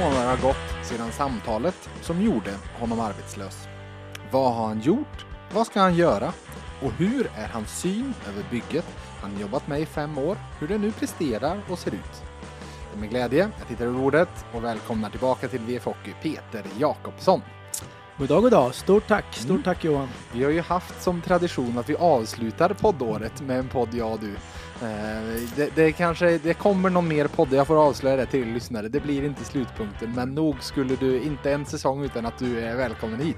Månader har gått sedan samtalet som gjorde honom arbetslös. Vad har han gjort? Vad ska han göra? Och hur är hans syn över bygget han jobbat med i fem år, hur det nu presterar och ser ut? Det är med glädje jag tittar över bordet och välkomnar tillbaka till VF Hockey Peter Jakobsson. God dag, god dag. Stort tack. Stort Mm. tack Johan. Vi har ju haft som tradition att vi avslutar poddåret med en podd jag och du. Eh, Det, det kanske det kommer någon mer podd, jag får avslöja det till lyssnare. Det blir inte slutpunkten, men nog skulle du inte en säsong utan att du är välkommen hit.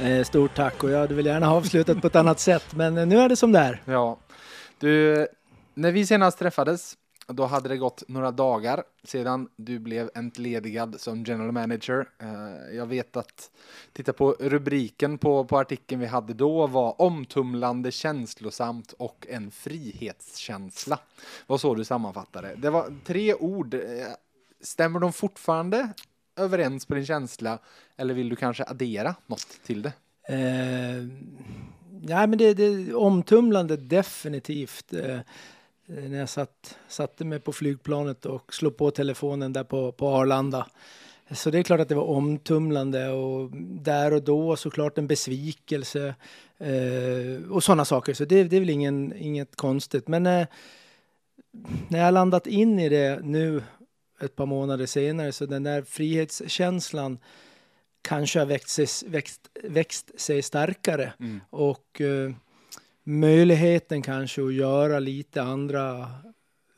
Eh, stort tack och jag hade väl gärna ha avslutat på ett annat sätt men nu är det som det är. Ja, du, när vi senast träffades, då hade det gått några dagar sedan du blev entledigad som general manager. Eh, jag vet att, titta på rubriken på, på artikeln vi hade då var omtumlande, känslosamt och en frihetskänsla. Vad så du sammanfattade. Det var tre ord. Eh, stämmer de fortfarande överens på din känsla eller vill du kanske addera något till det? Eh, nej men det, det är omtumlande definitivt. Eh, när jag satt, satte mig på flygplanet och slog på telefonen där på, på Arlanda. Så det är klart att det var omtumlande och där och då såklart en besvikelse eh, och sådana saker. Så det, det är väl ingen, inget konstigt. Men eh, när jag landat in i det nu ett par månader senare så den där frihetskänslan kanske har växt sig, växt, växt sig starkare Mm. och eh, möjligheten kanske att göra lite andra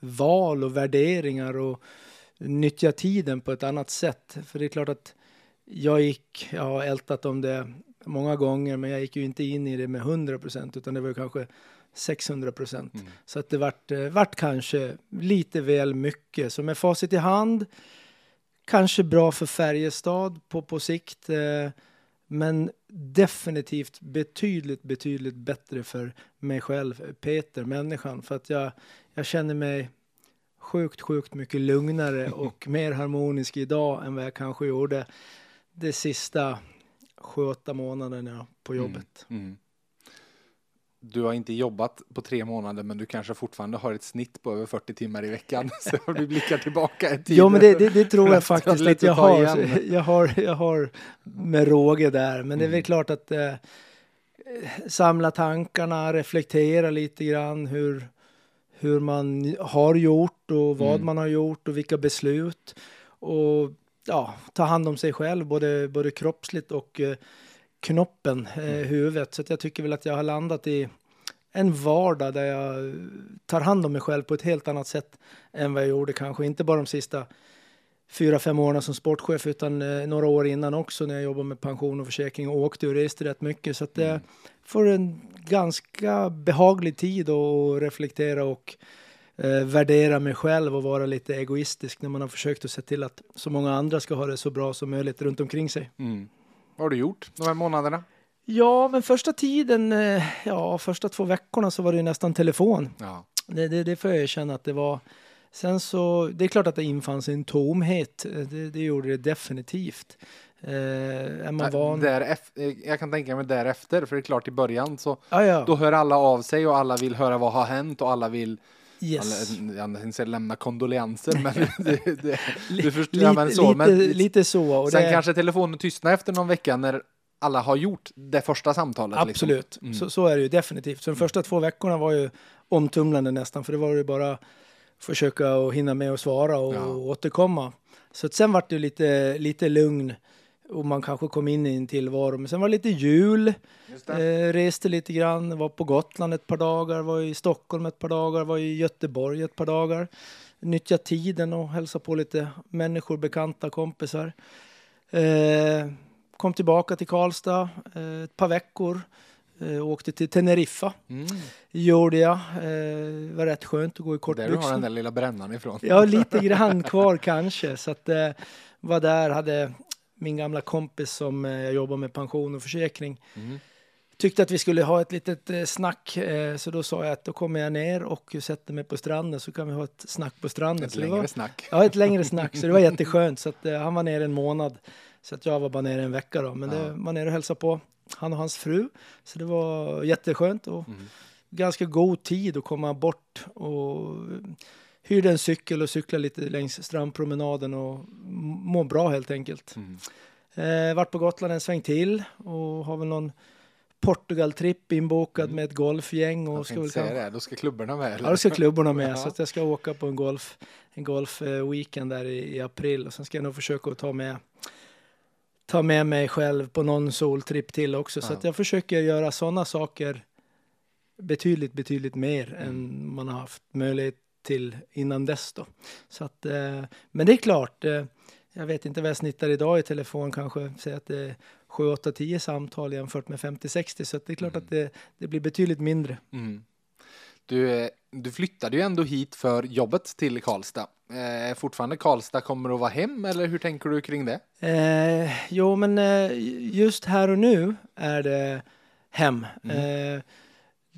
val och värderingar och nyttja tiden på ett annat sätt. För det är klart att jag gick, jag har ältat om det många gånger, men jag gick ju inte in i det med 100 procent, utan det var kanske 600 procent. Mm. Så att det vart, eh, vart kanske lite väl mycket. Så med facit i hand, kanske bra för Färjestad på, på sikt. Eh, men definitivt betydligt, betydligt bättre för mig själv, Peter, människan. För att jag, jag känner mig sjukt, sjukt mycket lugnare och mer harmonisk idag än vad jag kanske gjorde de sista sju, åtta månaderna på jobbet. Mm. Du har inte jobbat på tre månader men du kanske fortfarande har ett snitt på över 40 timmar i veckan. Så om du blickar tillbaka i tiden. Jo, men det, det, det tror jag faktiskt att jag har. Jag har, jag har med råge där. Men det är väl Mm. klart att eh, samla tankarna, reflektera lite grann hur, hur man har gjort och vad Mm. man har gjort och vilka beslut. Och ja, ta hand om sig själv, både, både kroppsligt och eh, knoppen, eh, Mm. huvudet. Så att jag tycker väl att jag har landat i en vardag där jag tar hand om mig själv på ett helt annat sätt än vad jag gjorde kanske, inte bara de sista fyra, fem åren som sportchef utan eh, några år innan också när jag jobbade med pension och försäkring och åkte och reste rätt mycket. Så att jag Mm. får en ganska behaglig tid att reflektera och eh, värdera mig själv och vara lite egoistisk när man har försökt att se till att så många andra ska ha det så bra som möjligt runt omkring sig. Mm. Vad har du gjort de här månaderna? Ja, men första tiden, eh, ja, första två veckorna så var det ju nästan telefon. Ja. Det, det, det får jag erkänna att det var. Sen så, det är klart att det infann sig en tomhet. Eh, Det, det gjorde det definitivt. Eh, är man van? Däref- jag kan tänka mig därefter, för det är klart i början så Ja, ja. då hör alla av sig och alla vill höra vad har hänt och alla vill yes. alla, jag tänkte säga lämna kondolenser men det, det, du förstår, lite, så, lite, men lite så. Och sen det, kanske telefonen tystnar efter någon vecka när alla har gjort det första samtalet. Absolut, Liksom. Mm. så, så är det ju definitivt. Så de första två veckorna var ju omtumlande nästan, för det var ju bara försöka att hinna med att svara och Ja. återkomma. Så sen var det ju lite, lite lugn och man kanske kom in i en tillvaro. Men sen var det lite jul, eh, reste lite grann, var på Gotland ett par dagar, var i Stockholm ett par dagar, var i Göteborg ett par dagar. Nyttja tiden och hälsa på lite människor, bekanta, kompisar. Eh, kom tillbaka till Karlstad eh, ett par veckor. Eh, åkte till Teneriffa, Mm. gjorde jag. Eh, var rätt skönt att gå i Där du har den kortbyxor. där lilla brännan ifrån. Ja, lite grann kvar kanske. Så att eh, var där, hade min gamla kompis som eh, jag jobbar med pension och försäkring Mm. tyckte att vi skulle ha ett litet eh, snack. Eh, så då sa jag att då kommer jag ner och sätter mig på stranden så kan vi ha ett snack på stranden. Ett så längre var, snack. Ja, ett längre snack. Så det var jätteskönt. Så att, han var nere en månad. Så att jag var bara nere en vecka då. Men Ja. det var nere och hälsade på han och hans fru. Så det var jätteskönt och Mm. ganska god tid att komma bort och hyrde en cykel och cyklade lite längs strandpromenaden och må bra helt enkelt. Mm. Eh, vart på Gotland en sväng till och har väl någon Portugal-tripp inbokad Mm. med ett golfgäng. Och Jag ska väl säga det, då ska klubborna med eller? Ja, då ska klubborna med. Ja. Så att jag ska åka på en golf, en golf eh, weekend där i, i april. Och sen ska jag nog försöka att ta med, ta med mig själv på någon soltripp till också. Så Ja. att jag försöker göra sådana saker betydligt, betydligt mer Mm. än man har haft möjlighet till innan dess då. Så att, eh, men det är klart, eh, jag vet inte vad jag snittar idag i telefon kanske, säg att det är 7, 8, 10 samtal jämfört med 50-60 så att det är klart Mm. att det, det blir betydligt mindre. Mm. Du, eh, du flyttade ju ändå hit för jobbet till Karlstad. Eh, fortfarande Karlstad kommer att vara hem eller hur tänker du kring det? Eh, jo, men eh, just här och nu är det hem. Mm.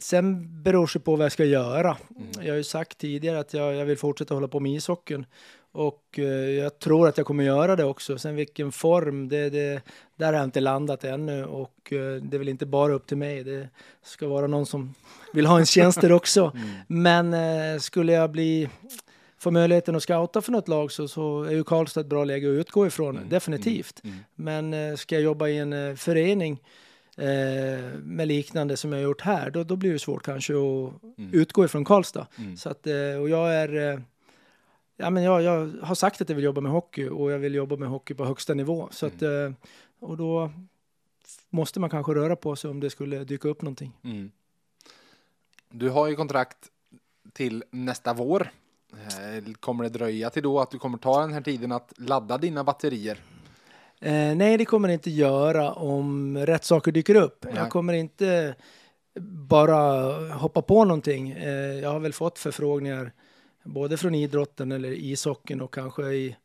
Sen beror det på vad jag ska göra. Mm. Jag har ju sagt tidigare att jag, jag vill fortsätta hålla på med ishockeyn. Och eh, jag tror att jag kommer göra det också. Sen vilken form, det, det, där har jag inte landat ännu. Och eh, det är väl inte bara upp till mig. Det ska vara någon som vill ha en tjänster också. Mm. Men eh, skulle jag bli få möjligheten att scouta för något lag så, så är ju Karlstad ett bra läge att utgå ifrån, Mm, definitivt. Mm. Men eh, ska jag jobba i en eh, förening eh, med liknande som jag har gjort här, då, då blir det svårt kanske att Mm. utgå ifrån Karlstad. Mm. Så att, eh, och jag är... Eh, ja, men jag, jag har sagt att jag vill jobba med hockey och jag vill jobba med hockey på högsta nivå. Så att, eh, och då måste man kanske röra på sig om det skulle dyka upp någonting. Mm. Du har ju kontrakt till nästa vår. Kommer det dröja till då att du kommer ta den här tiden att ladda dina batterier? Eh, nej, det kommer det inte göra om rätt saker dyker upp. Nej. Jag kommer inte bara hoppa på någonting. Eh, jag har väl fått förfrågningar både från idrotten eller ishockeyn och kanske i,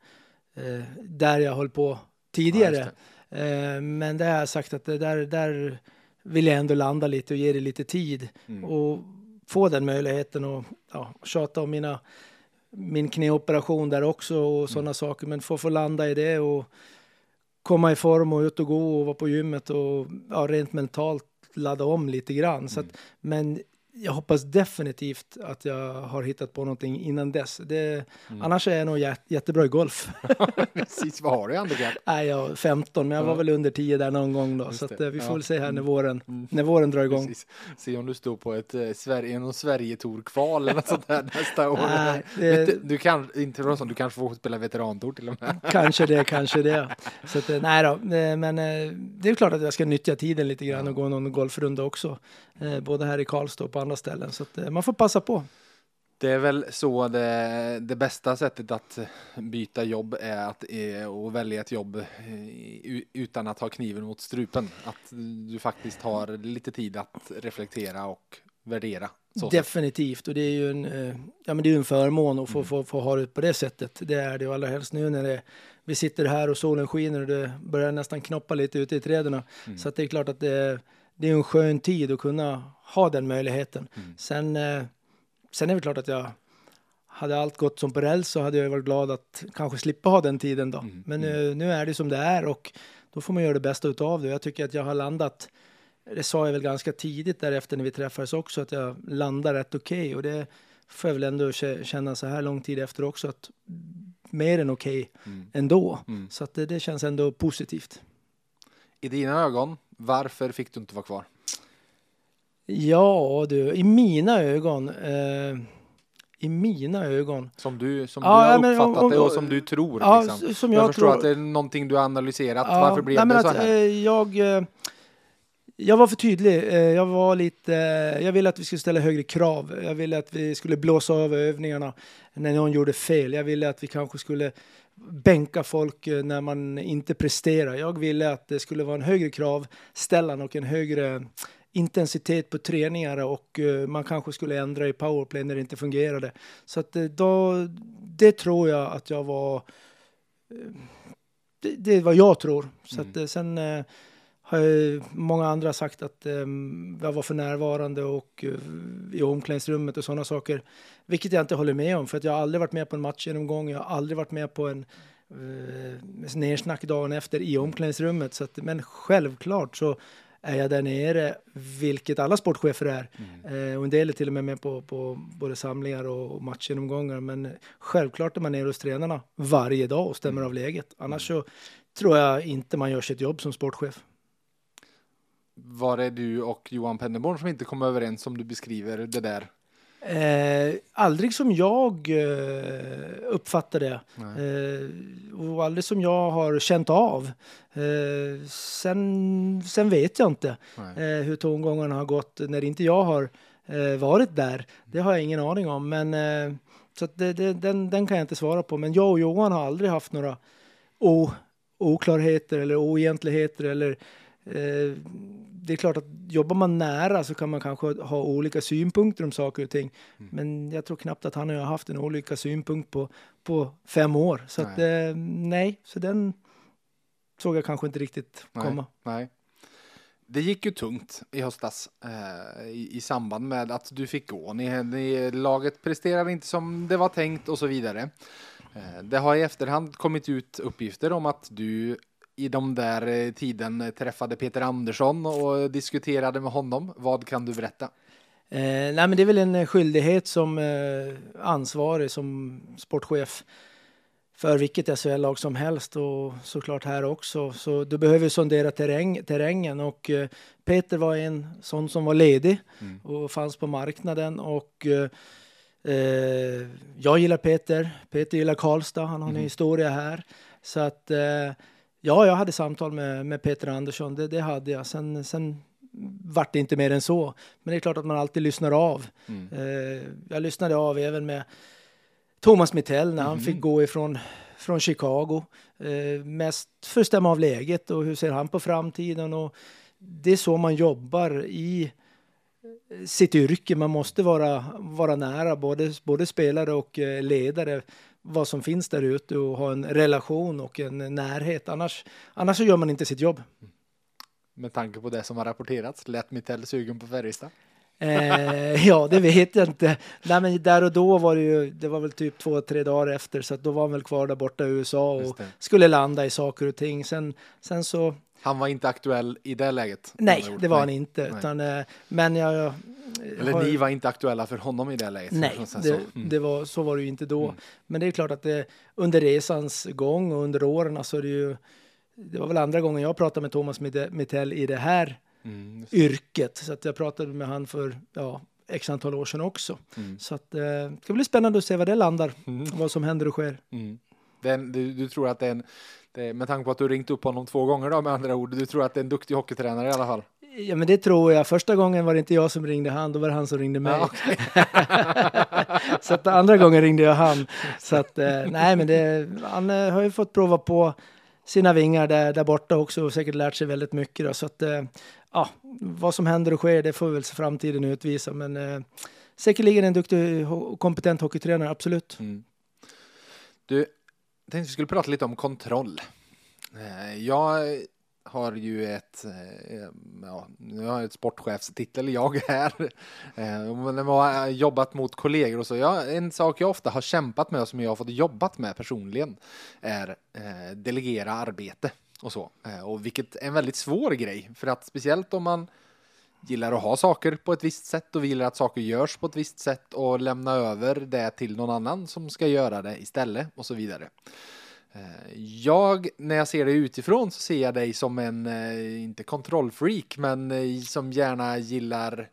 eh, där jag höll på Ja, tidigare. just eh, men det har jag sagt att det där, där vill jag ändå landa lite och ge det lite tid Mm. och få den möjligheten och ja, tjata om mina, min knäoperation där också och sådana saker. Men få få landa i det och komma i form och ut och gå och vara på gymmet och ja, rent mentalt ladda om lite grann. Så att, men jag hoppas definitivt att jag har hittat på någonting innan dess. Det, Annars är jag nog jät, jättebra i golf. Precis, vad har du i handikapp? Nej, jag är 15, men jag var Ja. väl under 10 där någon gång då. Just Så att, eh, vi får Ja. väl se här när Mm. våren, Mm. när våren drar igång. Precis. Se om du står på ett eh, Sverige, någon Sverigetour-kval eller något sånt där nästa år. Nej, det- du, du kan inte sån, du kanske får spela veterantour till och med. Kanske det, kanske det. Så att, eh, nej då, eh, men det är klart att jag ska nyttja tiden lite grann och gå någon golfrunda också. Både här i Karlstad och på andra ställen. Så att eh, man får passa på. Det är väl så det, det bästa sättet att byta jobb är att eh, och välja ett jobb eh, utan att ha kniven mot strupen. Att du faktiskt har lite tid att reflektera och värdera. Så. Definitivt, och det är ju en, ja, men det är en förmån att få, Mm. få, få ha det på det sättet. Det är det och allra helst nu när det, vi sitter här och solen skiner och det börjar nästan knoppa lite ute i träden. Mm. Så det är klart att det, det är en skön tid att kunna ha den möjligheten. Mm. Sen, eh, sen är det klart att jag hade allt gått som på räls så hade jag varit glad att kanske slippa ha den tiden då. Mm, Men mm. nu, nu är det som det är och då får man göra det bästa utav det. Jag tycker att jag har landat, det sa jag väl ganska tidigt därefter när vi träffades också, att jag landar rätt okej och det får jag väl ändå kä- känna så här lång tid efter också att mer än okej Mm. ändå. Mm. Så att det, det känns ändå positivt. I dina ögon, varför fick du inte vara kvar? Ja du, i mina ögon, eh, i mina ögon, Som du, som Ja, du har men om- uppfattat om- det och som du tror. ja, liksom. som jag, jag, förstår tror. att det är någonting du har analyserat. Ja, Varför blev nej, men det så att, här? eh, jag, eh, jag var för tydlig. Eh, jag var lite, jag ville att vi skulle ställa högre krav. Jag ville att vi skulle blåsa över övningarna när någon gjorde fel. Jag ville att vi kanske skulle bänka folk eh, när man inte presterar. Jag ville att det skulle vara en högre kravställan och en högre intensitet på träningar och eh, man kanske skulle ändra i powerplay när det inte fungerade. Så att eh, då, det tror jag att jag var det, det är vad jag tror. Så Mm. att, sen har många andra sagt att eh, jag var för närvarande och eh, i omklädningsrummet och sådana saker. Vilket jag inte håller med om för att jag har aldrig varit med på en matchgenomgång. Jag har aldrig varit med på en eh, nersnack dagen efter i omklädningsrummet. Så att, men självklart så är jag där nere, vilket alla sportchefer är. Mm. Eh, och en del är till och med med på, på både samlingar och, och matchgenomgångar. Men självklart är man nere hos tränarna varje dag och stämmer mm. av läget. Annars så tror jag inte man gör sitt jobb som sportchef. Var det du och Johan Pennerborn som inte kom överens som du beskriver det där? Eh, aldrig som jag eh, uppfattar det. Eh, och aldrig som jag har känt av. Eh, sen, sen vet jag inte eh, hur tongångarna har gått när inte jag har eh, varit där. Det har jag ingen aning om. Men, så det, det, den, den kan jag inte svara på. Men jag och Johan har aldrig haft några o, oklarheter eller oegentligheter eller det är klart att jobbar man nära så kan man kanske ha olika synpunkter om saker och ting. Mm. Men jag tror knappt att han och jag har haft en olika synpunkt på, på fem år. Så nej. Att, eh, nej, så den såg jag kanske inte riktigt komma. Nej. Det gick ju tungt i höstas eh, i, i, samband med att du fick gå. Ni, ni, laget presterade inte som det var tänkt och så vidare. Eh, det har i efterhand kommit ut uppgifter om att du i de där eh, tiden träffade Peter Andersson och diskuterade med honom. Vad kan du berätta? Eh, nej, men det är väl en skyldighet som eh, ansvarig som sportchef för vilket SHL-lag som helst och såklart här också. Så du behöver sondera terräng, terrängen och eh, Peter var en sån som var ledig mm. och fanns på marknaden och eh, eh jag gillar Peter, Peter gillar Karlstad, han har mm. en historia här. Så att Ja, jag hade samtal med, med Peter Andersson, det, det hade jag. Sen, sen vart det inte mer än så. Men det är klart att man alltid lyssnar av. Mm. Eh, jag lyssnade av även med Thomas Mittell när mm. han fick gå ifrån från Chicago. Eh, mest för att stämma av läget och hur ser han på framtiden. Och det är så man jobbar i sitt yrke. Man måste vara, vara nära både, både spelare och eh, ledare vad som finns där ute och ha en relation och en närhet. Annars, annars så gör man inte sitt jobb. Med tanke på det som har rapporterats, lät Mittell sugen på Färjestad? Eh, ja, det vet jag inte. Nej, men där och då var det ju, det var väl typ två, tre dagar efter, så då var han väl kvar där borta i USA och skulle landa i saker och ting. Sen, sen så han var inte aktuell i det läget? Nej, det var han inte. Utan, eh, men jag, Eller har, ni var inte aktuella för honom i det läget? Nej, det, mm. det, var, så var det ju inte då. Mm. Men det är klart att det, under resans gång och under åren så är det ju det var väl andra gången jag pratade med Thomas Mittell i det här mm, yrket. Så att jag pratade med han för ja, x antal år sedan också. Mm. Så att, eh, det ska bli spännande att se vad det landar, mm. vad som händer och sker. Den, du, du, tror att det är en det, med tanke på att du ringt upp honom två gånger då med andra ord, du tror att det är en duktig hockeytränare i alla fall? Ja, men det tror jag. Första gången var det inte jag som ringde han, då var det han som ringde mig. Ja, okay. så att andra gången ringde jag han. Så att, eh, nej, men det, han eh, har ju fått prova på sina vingar där, där borta också och säkert lärt sig väldigt mycket. Då. Så att, eh, ja, vad som händer och sker, det får väl framtiden utvisa. Men eh, säkerligen en duktig och kompetent hockeytränare, absolut. Mm. Du, tänkte vi skulle prata lite om kontroll. Eh, jag har ju ett, eh, ja, nu har jag ett sportchefstitel jag här, eh, men jag har jobbat mot kollegor och så. Jag, en sak jag ofta har kämpat med och som jag har fått jobbat med personligen är delegera arbete och så. Och vilket är en väldigt svår grej för att speciellt om man gillar att ha saker på ett visst sätt och vi gillar att saker görs på ett visst sätt och lämna över det till någon annan som ska göra det istället och så vidare. Eh, jag, när jag ser dig utifrån så ser jag dig som en, eh, inte kontrollfreak, men eh, som gärna gillar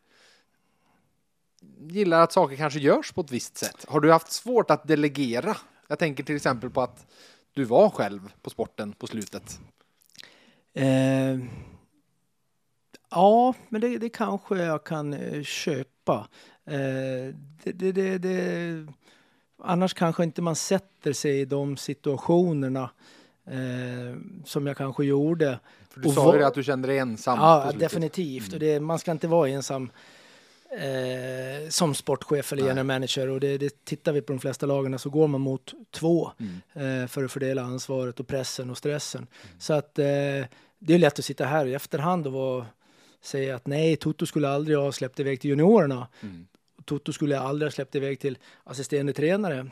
gillar att saker kanske görs på ett visst sätt. Har du haft svårt att delegera? Jag tänker till exempel på att du var själv på sporten på slutet. Eh, Ja, men det, det kanske jag kan eh, köpa. Eh, det, det, det, det, annars kanske inte man sätter sig i de situationerna eh, som jag kanske gjorde. För du och sa ju att du kände dig ensam. Ja, definitivt. Mm. Och det, man ska inte vara ensam eh, som sportchef eller general manager. Och det, det, tittar vi på de flesta lagarna så går man mot två mm. eh, för att fördela ansvaret och pressen och stressen. Mm. Så att eh, det är lätt att sitta här i efterhand och vara säga att nej, Toto skulle aldrig ha släppt iväg till juniorerna. Mm. Toto skulle aldrig ha släppt iväg till assisterande tränare.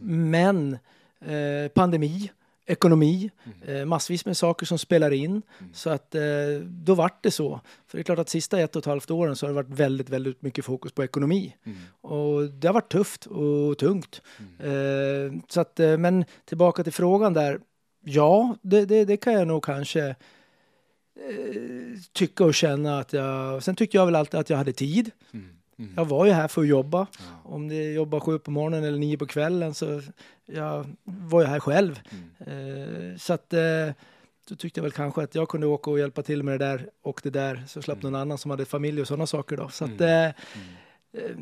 Mm. Men eh, pandemi, ekonomi, mm. eh, massvis med saker som spelar in. Mm. Så att eh, då vart det så. För det är klart att sista ett och ett halvt åren så har det varit väldigt, väldigt mycket fokus på ekonomi. Mm. Och det har varit tufft och tungt. Mm. Eh, så att, eh, men tillbaka till frågan där. Ja, det, det, det kan jag nog kanske tycka och känna att jag... Sen tyckte jag väl alltid att jag hade tid. Mm. Mm. Jag var ju här för att jobba. Ja. Om det jobbar sju på morgonen eller nio på kvällen så jag var jag här själv. Mm. Eh, så att eh, då tyckte jag väl kanske att jag kunde åka och hjälpa till med det där och det där så slapp mm. någon annan som hade familj och sådana saker då. Så att, mm. eh, eh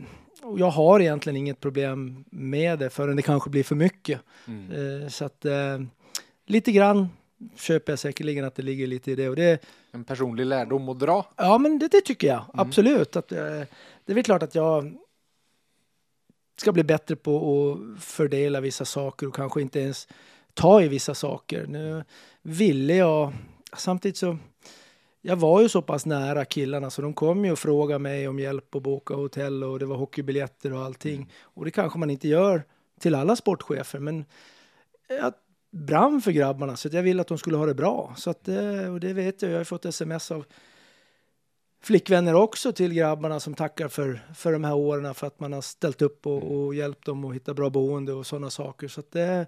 jag har egentligen inget problem med det förrän det kanske blir för mycket. Mm. Eh, så att eh, lite grann köper jag säkerligen att det ligger lite i det. Och det en personlig lärdom att dra? Ja, men det, det tycker jag mm. absolut. Att, det är väl klart att jag ska bli bättre på att fördela vissa saker och kanske inte ens ta i vissa saker. Nu ville jag, samtidigt så, jag var ju så pass nära killarna så de kom ju och frågade mig om hjälp att boka hotell och det var hockeybiljetter och allting. Mm. Och det kanske man inte gör till alla sportchefer, men jag brann för grabbarna så jag ville att de skulle ha det bra. Så att, eh, och det vet jag, jag har fått sms av flickvänner också till grabbarna som tackar för, för de här åren för att man har ställt upp och, och hjälpt dem att hitta bra boende och sådana saker. Så det,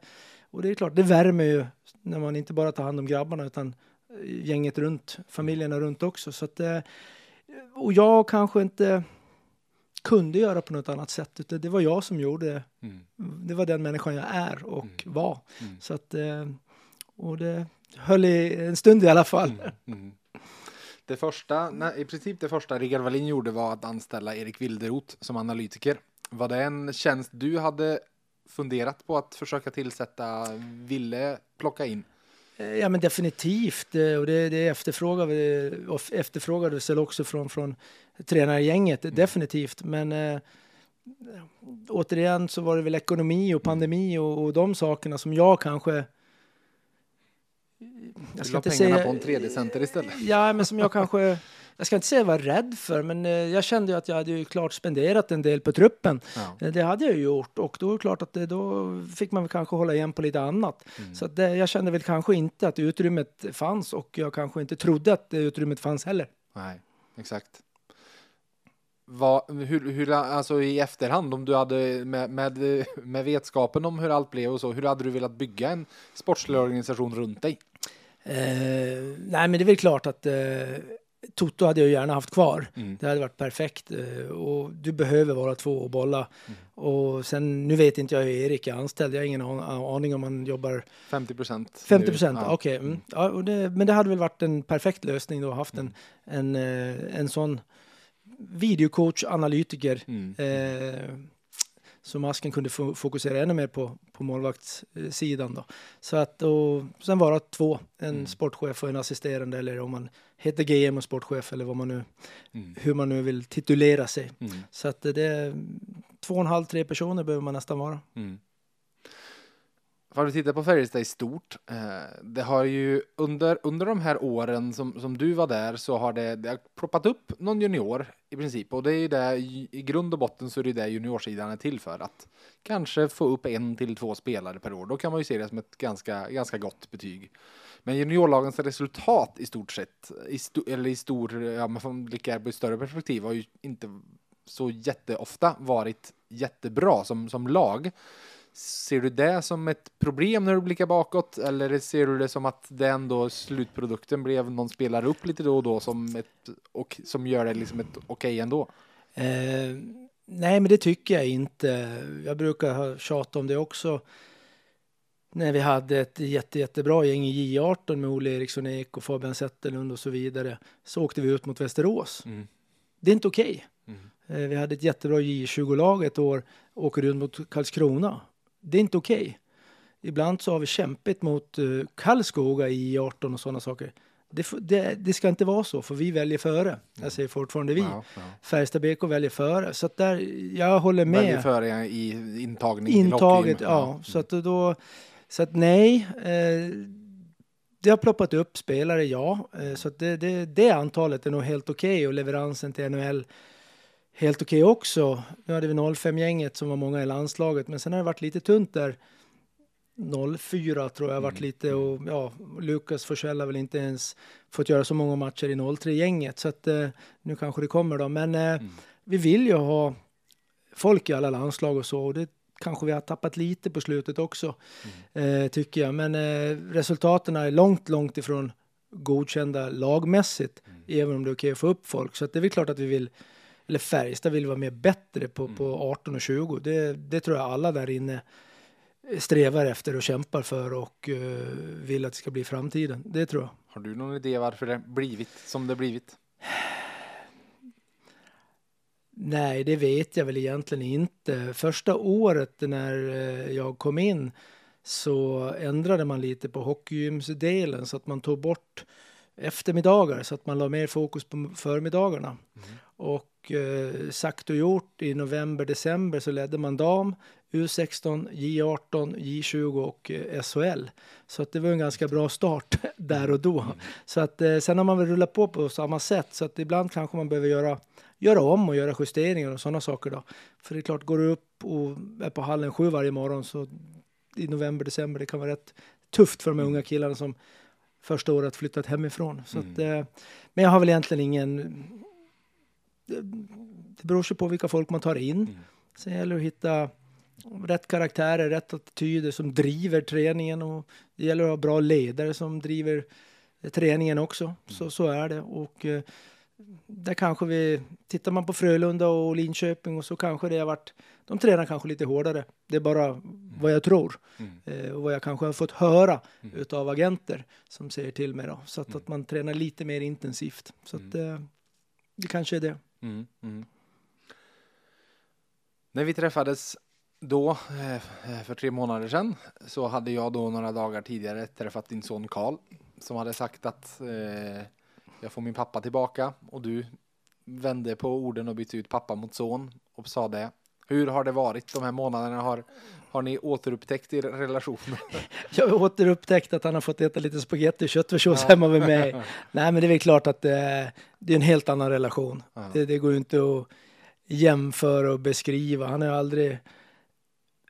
och det är klart, det värmer ju när man inte bara tar hand om grabbarna utan gänget runt, familjerna runt också. Så att, och jag kanske inte kunde göra på något annat sätt. Utan det var jag som gjorde det. Mm. Det var den människan jag är och mm. var. Mm. Så att, och det höll i en stund i alla fall. Mm. mm. Det första, nej, i princip det första Rickard Wallin gjorde var att anställa Erik Wilderoth som analytiker. Var det en tjänst du hade funderat på att försöka tillsätta, ville plocka in? Eh, ja men definitivt eh, och det, det efterfrågade, efterfrågades också från, från tränargänget, mm. definitivt. Men äh, återigen så var det väl ekonomi och pandemi och, och de sakerna som jag kanske jag ska inte pengarna säga, på en 3D-center istället. Ja, men som jag kanske, jag ska inte säga var rädd för, men eh, jag kände ju att jag hade ju klart spenderat en del på truppen. Ja. Eh, det hade jag ju gjort och då är det klart att det, då fick man väl kanske hålla igen på lite annat. Mm. Så det, jag kände väl kanske inte att utrymmet fanns och jag kanske inte trodde att det utrymmet fanns heller. Nej, exakt. Vad, hur, hur, alltså i efterhand, om du hade med, med, med vetskapen om hur allt blev och så, hur hade du velat bygga en sportslig organisation runt dig? Eh, nej, men det är väl klart att eh, Toto hade jag gärna haft kvar. Mm. Det hade varit perfekt. Eh, och du behöver vara två och bolla. Mm. Och sen, nu vet inte jag hur Erik är anställd. Jag har ingen aning om han jobbar... 50 procent. 50 procent, ja. okej. Okay. Mm. Ja, men det hade väl varit en perfekt lösning då, haft en, mm. en, eh, en sån videocoach, analytiker. Mm. Eh, så masken kunde fokusera ännu mer på, på målvaktssidan. Då. Så att, och sen vara två, en mm. sportchef och en assisterande eller om man heter GM och sportchef eller vad man nu, mm. hur man nu vill titulera sig. Mm. Så att det är två och en halv, tre personer behöver man nästan vara. Mm. Om du tittar på Färjestad i stort, eh, det har ju under, under de här åren som, som du var där så har det, det har ploppat upp någon junior i princip och det är ju det i grund och botten så är det det juniorsidan är till för att kanske få upp en till två spelare per år. Då kan man ju se det som ett ganska, ganska gott betyg. Men juniorlagens resultat i stort sett, i sto, eller i stor, ja man får blicka på ett större perspektiv, har ju inte så jätteofta varit jättebra som, som lag. Ser du det som ett problem när du blickar bakåt eller ser du det som att det ändå slutprodukten blev någon spelare upp lite då och då som ett och som gör det liksom ett okej okay ändå? Eh, nej, men det tycker jag inte. Jag brukar ha tjatat om det också. När vi hade ett jätte, jättebra gäng i J18 med Olle Eriksson Ek och Fabian Zetterlund och så vidare så åkte vi ut mot Västerås. Mm. Det är inte okej. Okay. Mm. Eh, vi hade ett jättebra J20-lag ett år, åker ut mot Karlskrona det är inte okej. Okay. Ibland så har vi kämpat mot uh, Karlskoga i 18 och sådana saker. Det, det, det, ska inte vara så, för vi väljer före. Mm. Jag säger fortfarande vi. Wow, wow. Färjestad BK väljer före. Så där, jag håller med. Väljer före i intagning Intaget, ja. ja. Så att då, så att nej. Eh, det har ploppat upp spelare, ja. Eh, så att det, det, det antalet är nog helt okej okay och leveransen till NHL helt okej okay också. Nu hade vi 05-gänget som var många i landslaget, men sen har det varit lite tunt där 04 tror jag varit mm. lite och ja, Lukas Forsell har väl inte ens fått göra så många matcher i 03 gänget så att eh, nu kanske det kommer då. Men eh, mm. vi vill ju ha folk i alla landslag och så och det kanske vi har tappat lite på slutet också mm. eh, tycker jag. Men eh, resultaten är långt, långt ifrån godkända lagmässigt, mm. även om det är okej att få upp folk. Så det är väl klart att vi vill, eller Färjestad vill vara mer bättre på, mm. på 18 och 20. Det, det tror jag alla där inne strävar efter och kämpar för och uh, vill att det ska bli framtiden. Det tror jag. Har du någon idé varför det blivit som det blivit? Nej, det vet jag väl egentligen inte. Första året när eh, jag kom in så ändrade man lite på hockeygymsdelen så att man tog bort eftermiddagar så att man la mer fokus på förmiddagarna. Mm. Och eh, sagt och gjort i november, december så ledde man dam, U16, J18, J20 och eh, SHL. Så att det var en ganska bra start där och då. Mm. Så att eh, sen har man väl rullat på på samma sätt så att ibland kanske man behöver göra göra om och göra justeringar och sådana saker då. För det är klart, går du upp och är på hallen sju varje morgon så i november, december, det kan vara rätt tufft för de unga killarna som första året flyttat hemifrån. Så mm. att, eh, men jag har väl egentligen ingen... Det, det beror sig på vilka folk man tar in. Mm. Sen gäller det att hitta rätt karaktärer, rätt attityder som driver träningen och det gäller att ha bra ledare som driver träningen också. Mm. Så, så är det. Och eh, där kanske vi, tittar man på Frölunda och Linköping och så kanske det har varit, de tränar kanske lite hårdare. Det är bara mm. vad jag tror mm. eh, och vad jag kanske har fått höra mm. utav agenter som säger till mig då. Så att, mm. att man tränar lite mer intensivt. Så att mm. eh, det kanske är det. Mm, När vi träffades då, eh, för tre månader sedan, så hade jag då några dagar tidigare träffat din son Karl som hade sagt att eh, jag får min pappa tillbaka och du vände på orden och bytte ut pappa mot son och sa det. Hur har det varit de här månaderna? Har, har ni återupptäckt er relation? Jag har återupptäckt att han har fått äta lite spagetti och köttfärssås ja. hemma med mig. Nej, men det är väl klart att det, det är en helt annan relation. Ja. Det, det, går ju inte att jämföra och beskriva. Han har aldrig,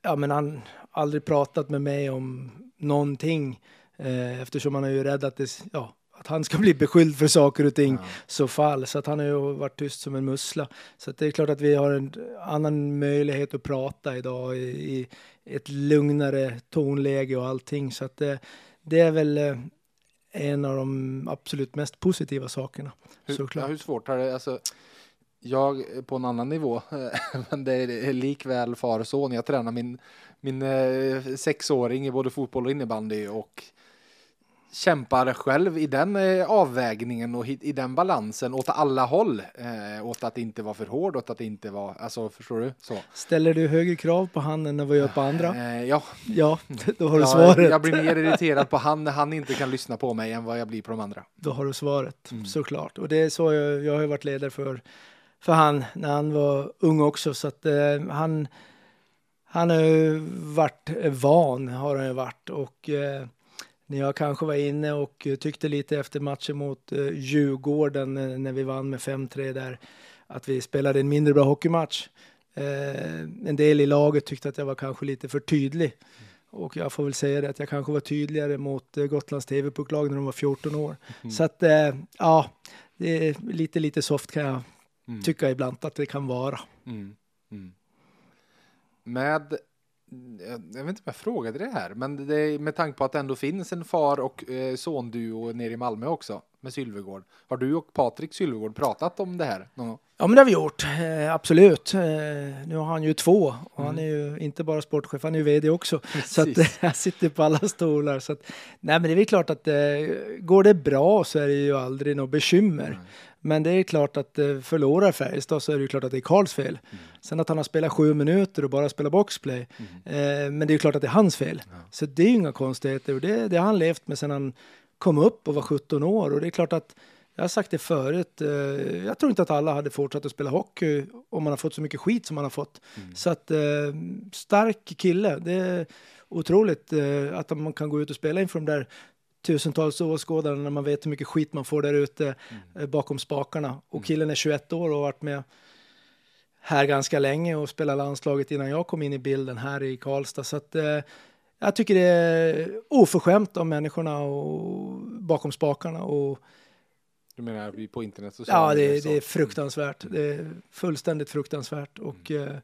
ja, men han aldrig pratat med mig om någonting eh, eftersom han är ju rädd att det, ja, att han ska bli beskylld för saker och ting ja. så fall. Så att han har ju varit tyst som en mussla. Så det är klart att vi har en annan möjlighet att prata idag i, i ett lugnare tonläge och allting. Så att det, det är väl eh, en av de absolut mest positiva sakerna. Hur, ja, hur svårt har det, alltså jag på en annan nivå, men det är likväl far och son. Jag tränar min, min eh, sexåring i både fotboll och innebandy och kämpar själv i den eh, avvägningen och i, den balansen åt alla håll. Eh, åt att inte vara för hård, åt att inte vara, alltså förstår du? Så. Ställer du högre krav på han än vad jag gör på andra? Eh, ja. Ja, då har du ja, svaret. Jag blir mer irriterad på han när han inte kan lyssna på mig än vad jag blir på de andra. Då har du svaret, mm. såklart. Och det är så jag, jag har varit ledare för, för han när han var ung också, så att eh, han han har ju varit van, har han ju varit och eh, när jag kanske var inne och tyckte lite efter matchen mot eh, Djurgården eh, när vi vann med 5-3 där att vi spelade en mindre bra hockeymatch. Eh, en del i laget tyckte att jag var kanske lite för tydlig. Och jag får väl säga det att jag kanske var tydligare mot Gotlands TV-pucklag när de var 14 år. Mm. Så att ja, det är lite, lite soft kan jag mm. tycka ibland att det kan vara. Mm. mm. Med jag vet inte om jag frågade det här, men det är med tanke på att det ändå finns en far och eh, sonduo nere i Malmö också med Sylvegård. Har du och Patrik Sylvegård pratat om det här någon? Ja, men det har vi gjort. Eh, absolut. Eh, nu har han ju två och mm. han är ju inte bara sportchef, han är ju vd också. Precis. Så att han sitter på alla stolar. Så att, nej, men det är väl klart att eh, går det bra så är det ju aldrig något bekymmer. Mm. Men det är klart att eh, förlorar Färjestad så är det ju klart att det är Karls fel. Mm. Sen att han har spelat sju minuter och bara spelat boxplay. Mm. Eh, men det är ju klart att det är hans fel. Ja. Så det är ju inga konstigheter och det, det har han levt med sedan han kom upp och var 17 år. Och det är klart att jag har sagt det förut. Eh, jag tror inte att alla hade fortsatt att spela hockey om man har fått så mycket skit som man har fått. Mm. Så att eh, stark kille. Det är otroligt eh, att man kan gå ut och spela inför de där tusentals åskådare när man vet hur mycket skit man får där ute mm. Eh, bakom spakarna. Och mm. killen är 21 år och har varit med här ganska länge och spelat landslaget innan jag kom in i bilden här i Karlstad. Så att, eh, jag tycker det är oförskämt av människorna och bakom spakarna. Och, du menar på internet? Så ja, det, det, är fruktansvärt. Det är fullständigt fruktansvärt. Och, mm.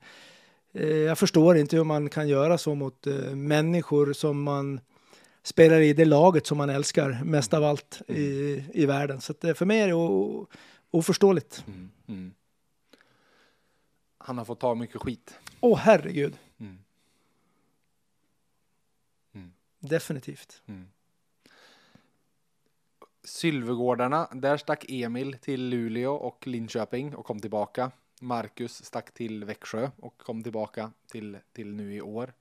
eh, jag förstår inte hur man kan göra så mot eh, människor som man spelar i det laget som man älskar mest av allt i, i världen. Så att, för mig är det o, oförståeligt. Mm. Mm. Han har fått ta mycket skit. Åh, oh, herregud. Mm. Mm. Definitivt. Mm. Sylvegårdarna, där stack Emil till Luleå och Linköping och kom tillbaka. Marcus stack till Växjö och kom tillbaka till, till nu i år.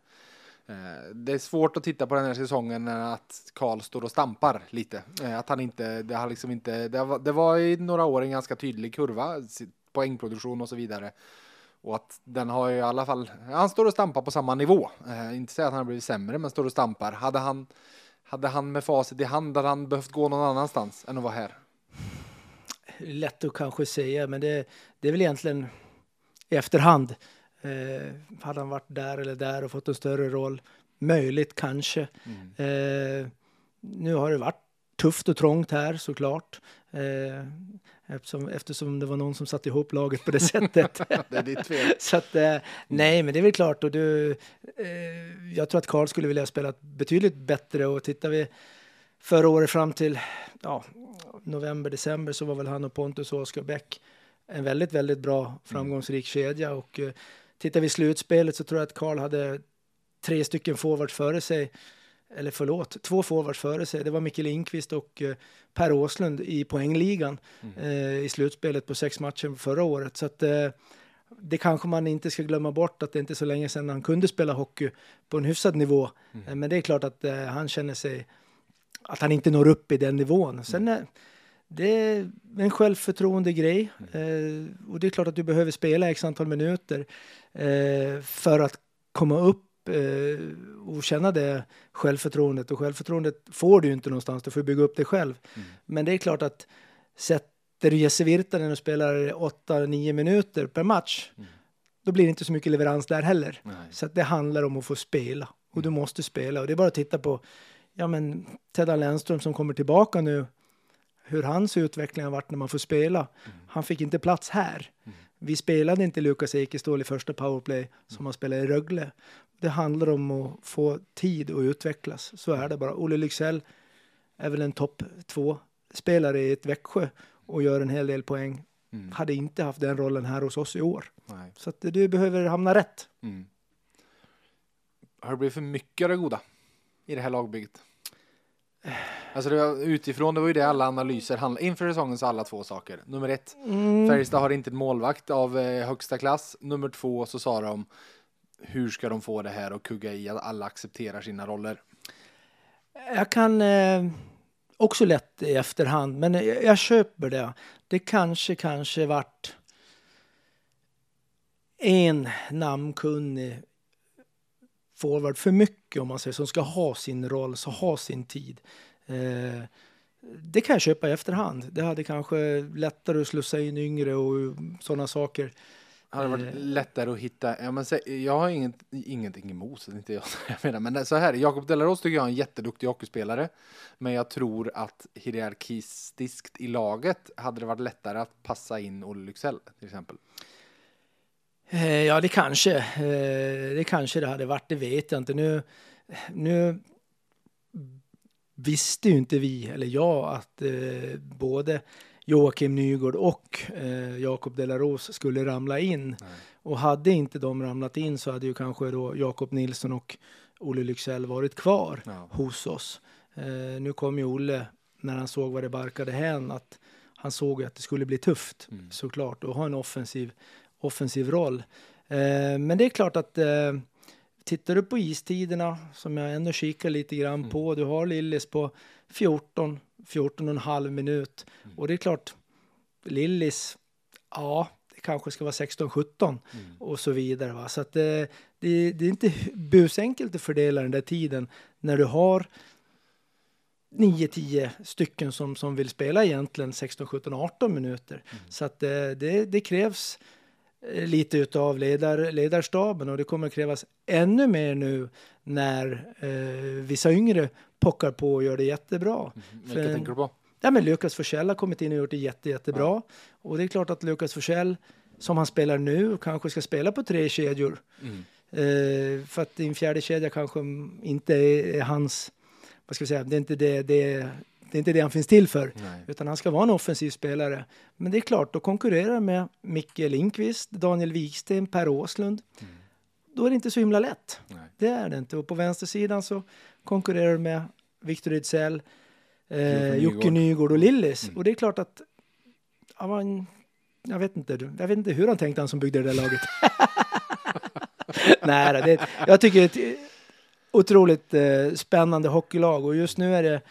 Eh, det är svårt att titta på den här säsongen när att Karl står och stampar lite. Eh, att han inte, det har liksom inte, det var, det var i några år en ganska tydlig kurva, poängproduktion och så vidare. Och att den har ju i alla fall, han står och stampar på samma nivå. Eh, inte säga att han har blivit sämre, men står och stampar. Hade han, hade han med facit i hand, hade han behövt gå någon annanstans än att vara här? Lätt att kanske säga, men det, det är väl egentligen i efterhand. Eh, hade han varit där eller där och fått en större roll? Möjligt kanske. Mm. Eh, nu har det varit tufft och trångt här såklart. Eh, eftersom, eftersom det var någon som satte ihop laget på det sättet. det är ditt fel. Så att, eh, nej, men det är väl klart. Och du, eh, jag tror att Karl skulle vilja spela betydligt bättre och tittar vi förra året fram till ja, november, december så var väl han och Pontus och Oskar Bäck en väldigt, väldigt bra framgångsrik kedja och eh, tittar vi slutspelet så tror jag att Karl hade tre stycken forwards före sig eller förlåt, två forwards före sig. Det var Mikael Lindqvist och eh, Per Åslund i poängligan mm. eh, i slutspelet på sex matcher förra året. Så att eh, det kanske man inte ska glömma bort att det inte är så länge sedan han kunde spela hockey på en hyfsad nivå. Mm. Eh, men det är klart att eh, han känner sig att han inte når upp i den nivån. Sen mm. det är en självförtroende grej mm. eh, och det är klart att du behöver spela x antal minuter för att komma upp eh, och känna det självförtroendet. Och självförtroendet får du ju inte någonstans, du får bygga upp det själv. Mm. Men det är klart att sätter du Jesse Virtanen och spelar 8-9 minuter per match, mm. då blir det inte så mycket leverans där heller. Nej. Så det handlar om att få spela. Och mm. du måste spela. Och det är bara att titta på ja, men Tedda Lennström som kommer tillbaka nu, hur hans utveckling har varit när man får spela. Mm. Han fick inte plats här. Vi spelade inte Lukas Ekestål i första powerplay som han spelade i Rögle det handlar om att få tid att utvecklas. Så är det bara. Olle Lycksell är väl en topp två spelare i ett Växjö och gör en hel del poäng. Mm. Hade inte haft den rollen här hos oss i år. Nej. Så att du behöver hamna rätt. Mm. Har det blivit för mycket av det goda i det här lagbygget? Alltså det var, utifrån, det var ju det alla analyser handlade Inför säsongen så alla två saker. Nummer ett, mm. Färjestad har inte ett målvakt av eh, högsta klass. Nummer två så sa de hur ska de få det här att kugga i att alla accepterar sina roller? Jag kan eh, också lätt i efterhand, men jag, jag, köper det. Det kanske, kanske vart en namnkunnig forward för mycket om man säger som ska ha sin roll, så ha sin tid. Eh, det kan jag köpa i efterhand. Det hade kanske lättare att slussa in yngre och sådana saker. Hade det varit eh. lättare att hitta, ja, men, jag har inget, ingenting emot, inte jag, jag menar, men så här, Jakob Delaros tycker jag är en jätteduktig hockeyspelare, men jag tror att hierarkistiskt i laget hade det varit lättare att passa in Olle Lycksell till exempel. Eh, ja, det kanske, eh, det kanske det hade varit, det vet jag inte. Nu, nu visste ju inte vi, eller jag, att både Joakim Nygård och eh, Jakob Delaros skulle ramla in. Nej. Och hade inte de ramlat in så hade ju kanske då Jakob Nilsson och Olle Lycksell varit kvar ja. hos oss. Eh, nu kom ju Olle, när han såg vad det barkade hän, att han såg att det skulle bli tufft mm. såklart och ha en offensiv, offensiv roll. Eh, men det är klart att eh, tittar du på istiderna som jag ändå kikar lite grann mm. på, du har Lillis på 14 14 och en halv minut. Mm. Och det är klart, Lillis, ja, det kanske ska vara 16-17 mm. och så vidare. Va? Så att det, det, det, är inte busenkelt att fördela den där tiden när du har 9-10 stycken som, som vill spela egentligen 16, 17, 18 minuter. Mm. Så att det, det, det, krävs eh, lite utav ledar, ledarstaben och det kommer att krävas ännu mer nu när eh, vissa yngre pockar på och gör det jättebra. Mm, vilka tänker du på? Ja, men Lukas Forsell har kommit in och gjort det jätte, jättebra. Ja. Och det är klart att Lukas Forsell, som han spelar nu, kanske ska spela på tre kedjor. Mm. Eh, för att din fjärde kedja kanske inte är, är hans, vad ska vi säga, det är inte det, det, det är inte det han finns till för. Nej. Utan han ska vara en offensiv spelare. Men det är klart, då konkurrerar med Micke Lindqvist, Daniel Wiksten, Per Åslund. Mm. Då är det inte så himla lätt. Nej. Det är det inte. Och på vänstersidan så konkurrerar du med Victor Rydsell, eh, Jocke Nygård och Lillis. Mm. Och det är klart att ja, man, jag, vet inte, jag vet inte hur han tänkte han som byggde det där laget. Nej, det, jag tycker det är ett otroligt eh, spännande hockeylag och just nu är det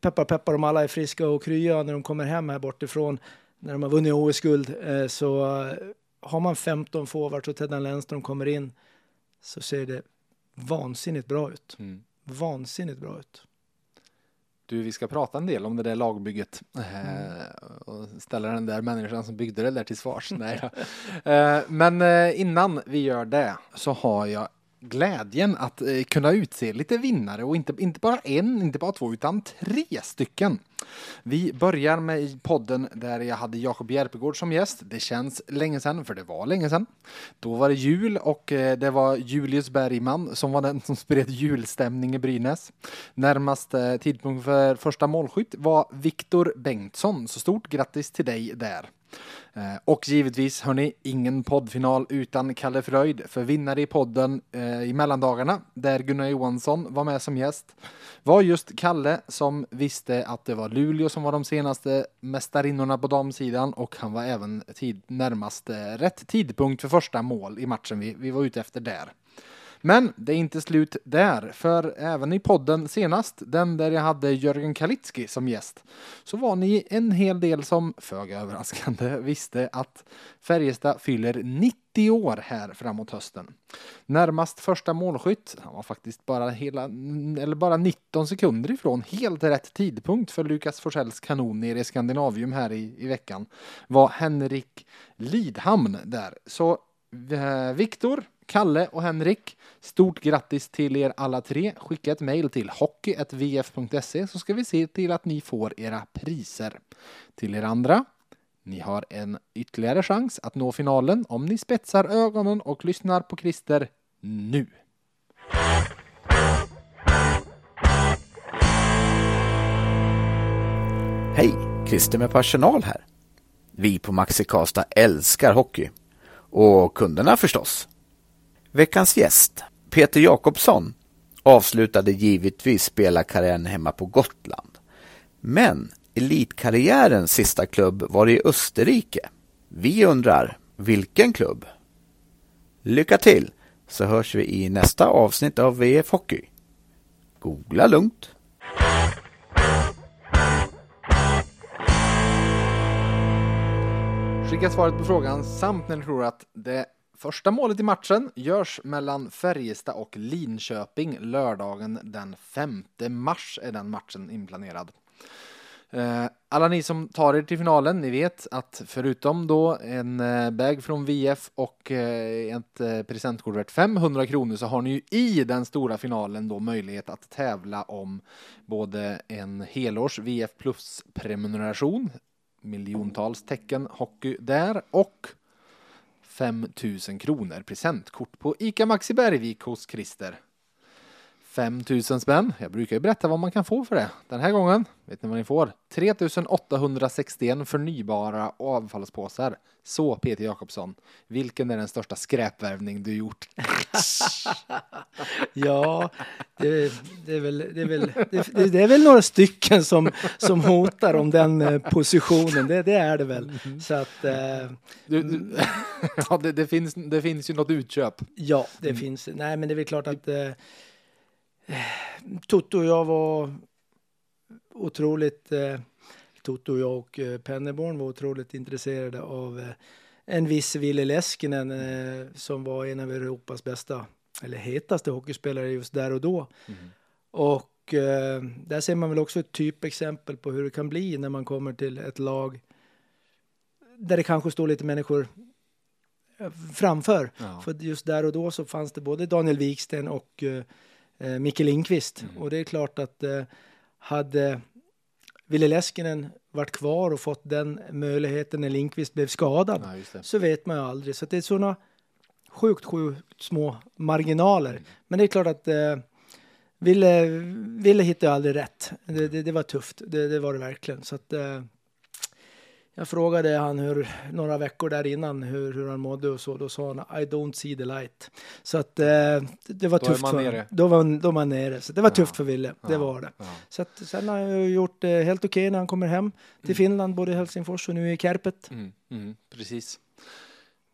peppar peppar om alla är friska och krya när de kommer hem här bortifrån när de har vunnit OS-guld eh, så eh, har man 15 forwards och Teddan Lennström kommer in så ser det vansinnigt bra ut. Mm. Vansinnigt bra ut. Du, vi ska prata en del om det där lagbygget mm. och ställa den där människan som byggde det där till svars. Nej, eh, men eh, innan vi gör det så har jag glädjen att eh, kunna utse lite vinnare och inte, inte bara en, inte bara två, utan tre stycken. Vi börjar med podden där jag hade Jakob Järpegård som gäst. Det känns länge sedan, för det var länge sedan. Då var det jul och eh, det var Julius Bergman som var den som spred julstämning i Brynäs. Närmaste tidpunkt för första målskytt var Viktor Bengtsson, så stort grattis till dig där. Eh, och givetvis, hörni, ingen poddfinal utan Kalle Fröjd för vinnare i podden eh, i mellandagarna, där Gunnar Johansson var med som gäst, var just Kalle som visste att det var Luleå som var de senaste mästarinnorna på damsidan och han var även tid, närmast eh, rätt tidpunkt för första mål i matchen vi, vi var ute efter där. Men det är inte slut där, för även i podden senast, den där jag hade Jörgen Kalitski som gäst, så var ni en hel del som, föga överraskande, visste att Färjestad fyller 90 år här framåt hösten. Närmast första målskytt, han var faktiskt bara, hela, eller bara 19 sekunder ifrån helt rätt tidpunkt för Lukas Forsells kanon nere i Skandinavium här i, i veckan, var Henrik Lidhamn där. Så eh, Viktor, Kalle och Henrik, stort grattis till er alla tre. Skicka ett mejl till hockey.vf.se så ska vi se till att ni får era priser. Till er andra, ni har en ytterligare chans att nå finalen om ni spetsar ögonen och lyssnar på Christer nu. Hej! Christer med personal här. Vi på Maxi Karlstad älskar hockey. Och kunderna förstås. Veckans gäst, Peter Jakobsson, avslutade givetvis spelarkarriären hemma på Gotland. Men elitkarriärens sista klubb var i Österrike. Vi undrar, vilken klubb? Lycka till, så hörs vi i nästa avsnitt av VF Hockey. Googla lugnt. Skicka svaret på frågan samt när ni tror att det Första målet i matchen görs mellan Färjestad och Linköping lördagen den 5 mars är den matchen inplanerad. Eh, alla ni som tar er till finalen, ni vet att förutom då en eh, bag från VF och eh, ett presentkort värt 500 kronor så har ni ju i den stora finalen då möjlighet att tävla om både en helårs VF plus prenumeration, miljontals tecken hockey där och 5 000 kronor presentkort på ICA Maxi Bergvik hos Christer. 5 000 spänn. Jag brukar ju berätta vad man kan få för det. Den här gången, vet ni vad ni får? 3 861 förnybara avfallspåsar. Så Peter Jakobsson, vilken är den största skräpvärvning du gjort? ja, det, det, är väl, det, är väl, det, det, är väl några stycken som, som hotar om den eh, positionen. Det, det är det väl. Mm. Så att, eh, du, du, ja, det, finns, det finns ju något utköp. Ja, det mm. finns. Nej, men det är väl klart att eh, Toto och jag var otroligt, eh, Toto och jag och eh, Penneborn var otroligt intresserade av eh, en viss Ville Leskinen eh, som var en av Europas bästa, eller hetaste hockeyspelare just där och då. Mm. Och eh, där ser man väl också ett typexempel på hur det kan bli när man kommer till ett lag där det kanske står lite människor eh, framför. Ja. För just där och då så fanns det både Daniel Wiksten och eh, Micke Lindqvist. Mm. Och det är klart att eh, hade Ville Leskinen varit kvar och fått den möjligheten när Lindqvist blev skadad Ja, så vet man ju aldrig. Så det är sådana sjukt, sjukt små marginaler. Mm. Men det är klart att eh, Ville, Ville hittade aldrig rätt. Det, det, det var tufft, det, det var det verkligen. Så att, eh, jag frågade han hur, några veckor där innan hur, hur han mådde och så. Då sa han I don't see the light. Så att eh, det var Då tufft för nere. Då var, då man nere. Så det var Ja. tufft för Ville, det Ja. var det. Ja. Så att, sen har jag gjort det helt okej när han kommer hem till Mm. Finland, både i Helsingfors och nu i Kärpet. Mm, mm, precis.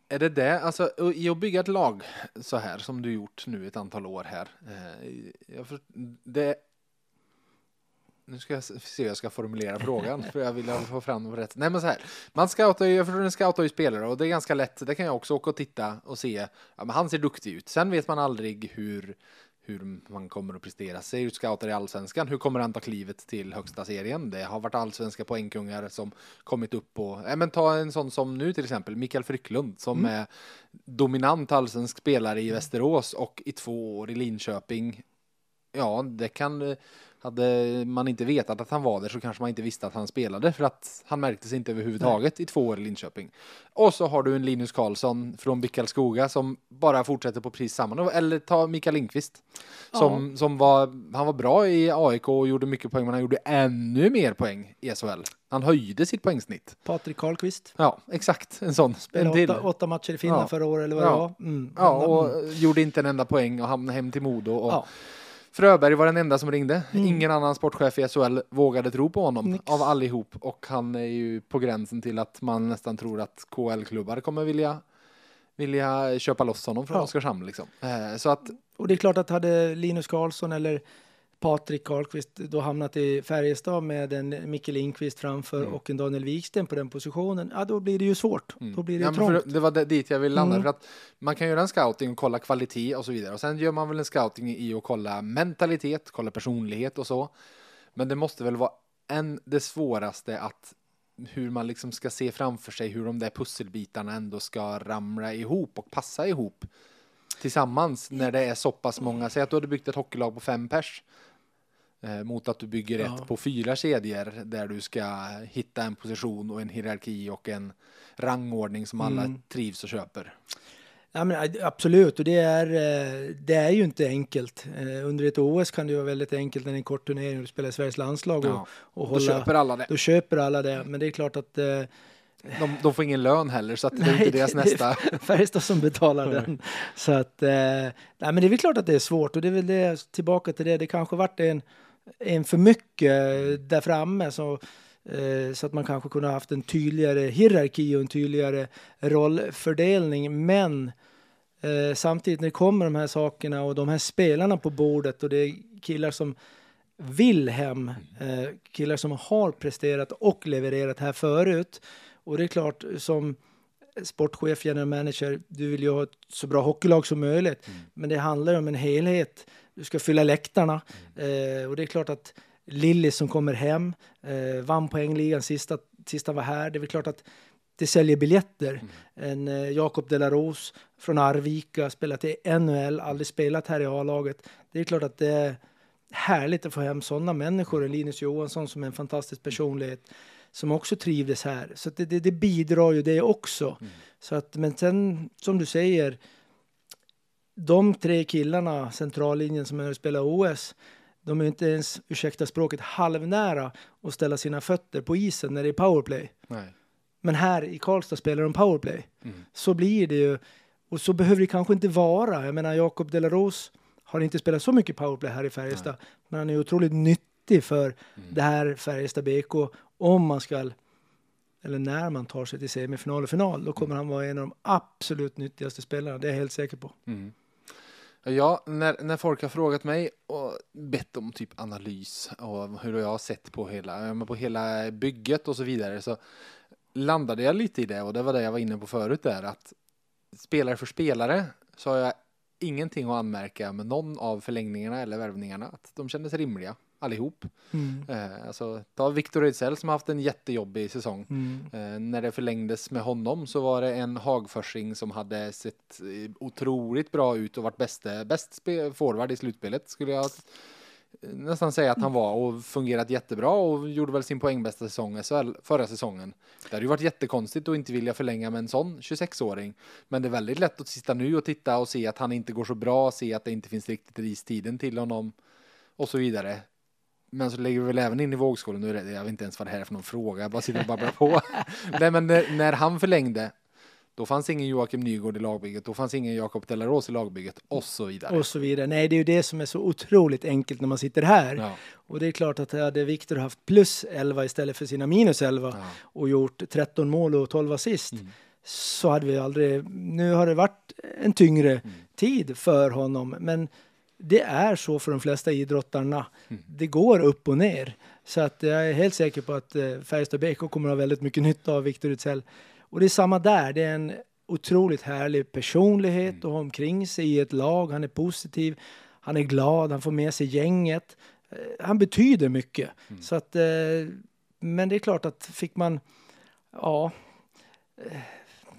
Är det det, alltså i att bygga ett lag så här som du gjort nu ett antal år här. Eh, jag för, det, nu ska jag se hur jag ska formulera frågan för jag vill få fram på rätt. Nej men så här, man scoutar ju, jag förstår, en scoutar ju spelare och det är ganska lätt, det kan jag också åka och titta och se, ja men han ser duktig ut. Sen vet man aldrig hur hur man kommer att prestera. Säg ut scouter i allsvenskan. Hur kommer han ta klivet till högsta serien? Det har varit allsvenska poängkungar som kommit upp på, ja men ta en sån som nu till exempel, Mikael Frycklund som är dominant allsvensk spelare i Västerås och i två år i Linköping. Ja, det kan, eh, hade man inte vetat att han var där så kanske man inte visste att han spelade för att han märktes inte överhuvudtaget i två år i Linköping. Och så har du en Linus Karlsson från Bickalskoga som bara fortsätter på precis samma nivå. Eller ta Mikael Lindqvist som, som var, han var bra i AIK och gjorde mycket poäng men han gjorde ännu mer poäng i SHL. Han höjde sitt poängsnitt. Patrik Karlqvist. Ja, exakt. En sån. Spelade åtta, åtta matcher i Finland Ja. förra året eller vad Ja. det var. Mm. Ja, Han- och mm. gjorde inte en enda poäng och hamnade hem till Modo. Och ja. Fröberg var den enda som ringde. Mm. Ingen annan sportchef i SHL vågade tro på honom Nix. av allihop. Och han är ju på gränsen till att man nästan tror att KL-klubbar kommer vilja, vilja köpa loss honom från Ja. Oskarshamn. Liksom. Eh, Så att, Och det är klart att hade Linus Karlsson eller Patrik Karlqvist då hamnat i Färjestad med en Micke Lindqvist framför Mm. och en Daniel Wiksten på den positionen, ja då blir det ju svårt. Mm. Då blir det Ja, trångt. det var dit jag vill landa. Mm. För att man kan göra en scouting och kolla kvalitet och så vidare. Och sen gör man väl en scouting i att kolla mentalitet, kolla personlighet och så. Men det måste väl vara en, det svåraste att hur man liksom ska se framför sig hur de där pusselbitarna ändå ska ramla ihop och passa ihop tillsammans när det är så pass många. Säg att du hade byggt ett hockeylag på fem pers mot att du bygger Ja. ett på fyra kedjor där du ska hitta en position och en hierarki och en rangordning som alla Mm. trivs och köper. Ja, men, eh, absolut, och det är, eh, det är ju inte enkelt. Eh, Under ett OS kan det vara väldigt enkelt när det är en kort turnering och du spelar i Sveriges landslag och, Ja, och Då hålla, köper alla det. då köper alla det. Men det är klart att eh, De, de får ingen lön heller så att det är Nej, inte deras det- nästa. Färjestad som betalar den. Så att, eh, nej, men det är väl klart att det är svårt och det är väl det, tillbaka till det, det kanske varit en, en för mycket där framme så, eh, så att man kanske kunde ha haft en tydligare hierarki och en tydligare rollfördelning. Men eh, samtidigt när det kommer de här sakerna och de här spelarna på bordet och det är killar som vill hem, eh, killar som har presterat och levererat här förut. Och det är klart, som sportchef, general manager, du vill ju ha ett så bra hockeylag som möjligt. Men det handlar om en helhet. Du ska fylla läktarna. Eh, och det är klart att Lilly som kommer hem, eh, vann poängligan sista, sista var här. Det är väl klart att det säljer biljetter. En eh, Jakob Delaros från Arvika, spelat i NHL, aldrig spelat här i A-laget. Det är klart att det är härligt att få hem sådana människor. Linus Johansson som är en fantastisk personlighet som också trivdes här. Så det, det, det bidrar ju det också. Så att, men sen, som du säger, de tre killarna, centrallinjen som är spelar OS, de är inte ens, ursäkta språket, halvnära att ställa sina fötter på isen när det är powerplay. Nej. Men här i Karlstad spelar de powerplay. Mm. Så blir det ju. Och så behöver det kanske inte vara. Jag menar, Jakob Delaros har inte spelat så mycket powerplay här i Färjestad. Men han är otroligt nyttig för det här Färjestad BK. Om man ska, eller när man tar sig till semifinal och final, då kommer han vara en av de absolut nyttigaste spelarna. Det är jag helt säker på. Mm. Ja, när, när folk har frågat mig och bett om typ analys och hur jag har sett på hela, på hela bygget och så vidare så landade jag lite i det och det var det jag var inne på förut där att spelare för spelare så har jag ingenting att anmärka med någon av förlängningarna eller värvningarna att de kändes rimliga allihop. Mm. Eh, alltså, ta Victor Ejdsell som har haft en jättejobbig säsong. Mm. Eh, när det förlängdes med honom så var det en Hagförsing som hade sett eh, otroligt bra ut och varit bäste, bäst forward i slutspelet skulle jag eh, nästan säga att han var och fungerat jättebra och gjorde väl sin poängbästa säsong SHL förra säsongen. Det hade ju varit jättekonstigt att inte vilja förlänga med en sån 26-åring. Men det är väldigt lätt att sitta nu och titta och se att han inte går så bra, se att det inte finns riktigt ristiden till honom och så vidare. Men så lägger vi väl även in i vågskålen, nu är det, jag vet inte ens vad det här är för någon fråga, jag bara sitter och babblar på. Nej men när, när han förlängde, då fanns ingen Joakim Nygård i lagbygget, då fanns ingen Jakob Delaros i lagbygget och så vidare. Och så vidare. Nej, det är ju det som är så otroligt enkelt när man sitter här. Ja, Och det är klart att hade Viktor haft plus 11 istället för sina minus 11 ja. och gjort 13 mål och 12 assist Mm. så hade vi aldrig... Nu har det varit en tyngre Mm. tid för honom, men det är så för de flesta idrottarna. Mm. Det går upp och ner. Så att jag är helt säker på att eh, Färjestad BK kommer att ha väldigt mycket nytta av Viktor Ejdsell. Och det är samma där. Det är en otroligt härlig personlighet att ha omkring sig i ett lag. Han är positiv, han är glad, han får med sig gänget. Eh, Han betyder mycket. Så att, eh, men det är klart att fick man, ja,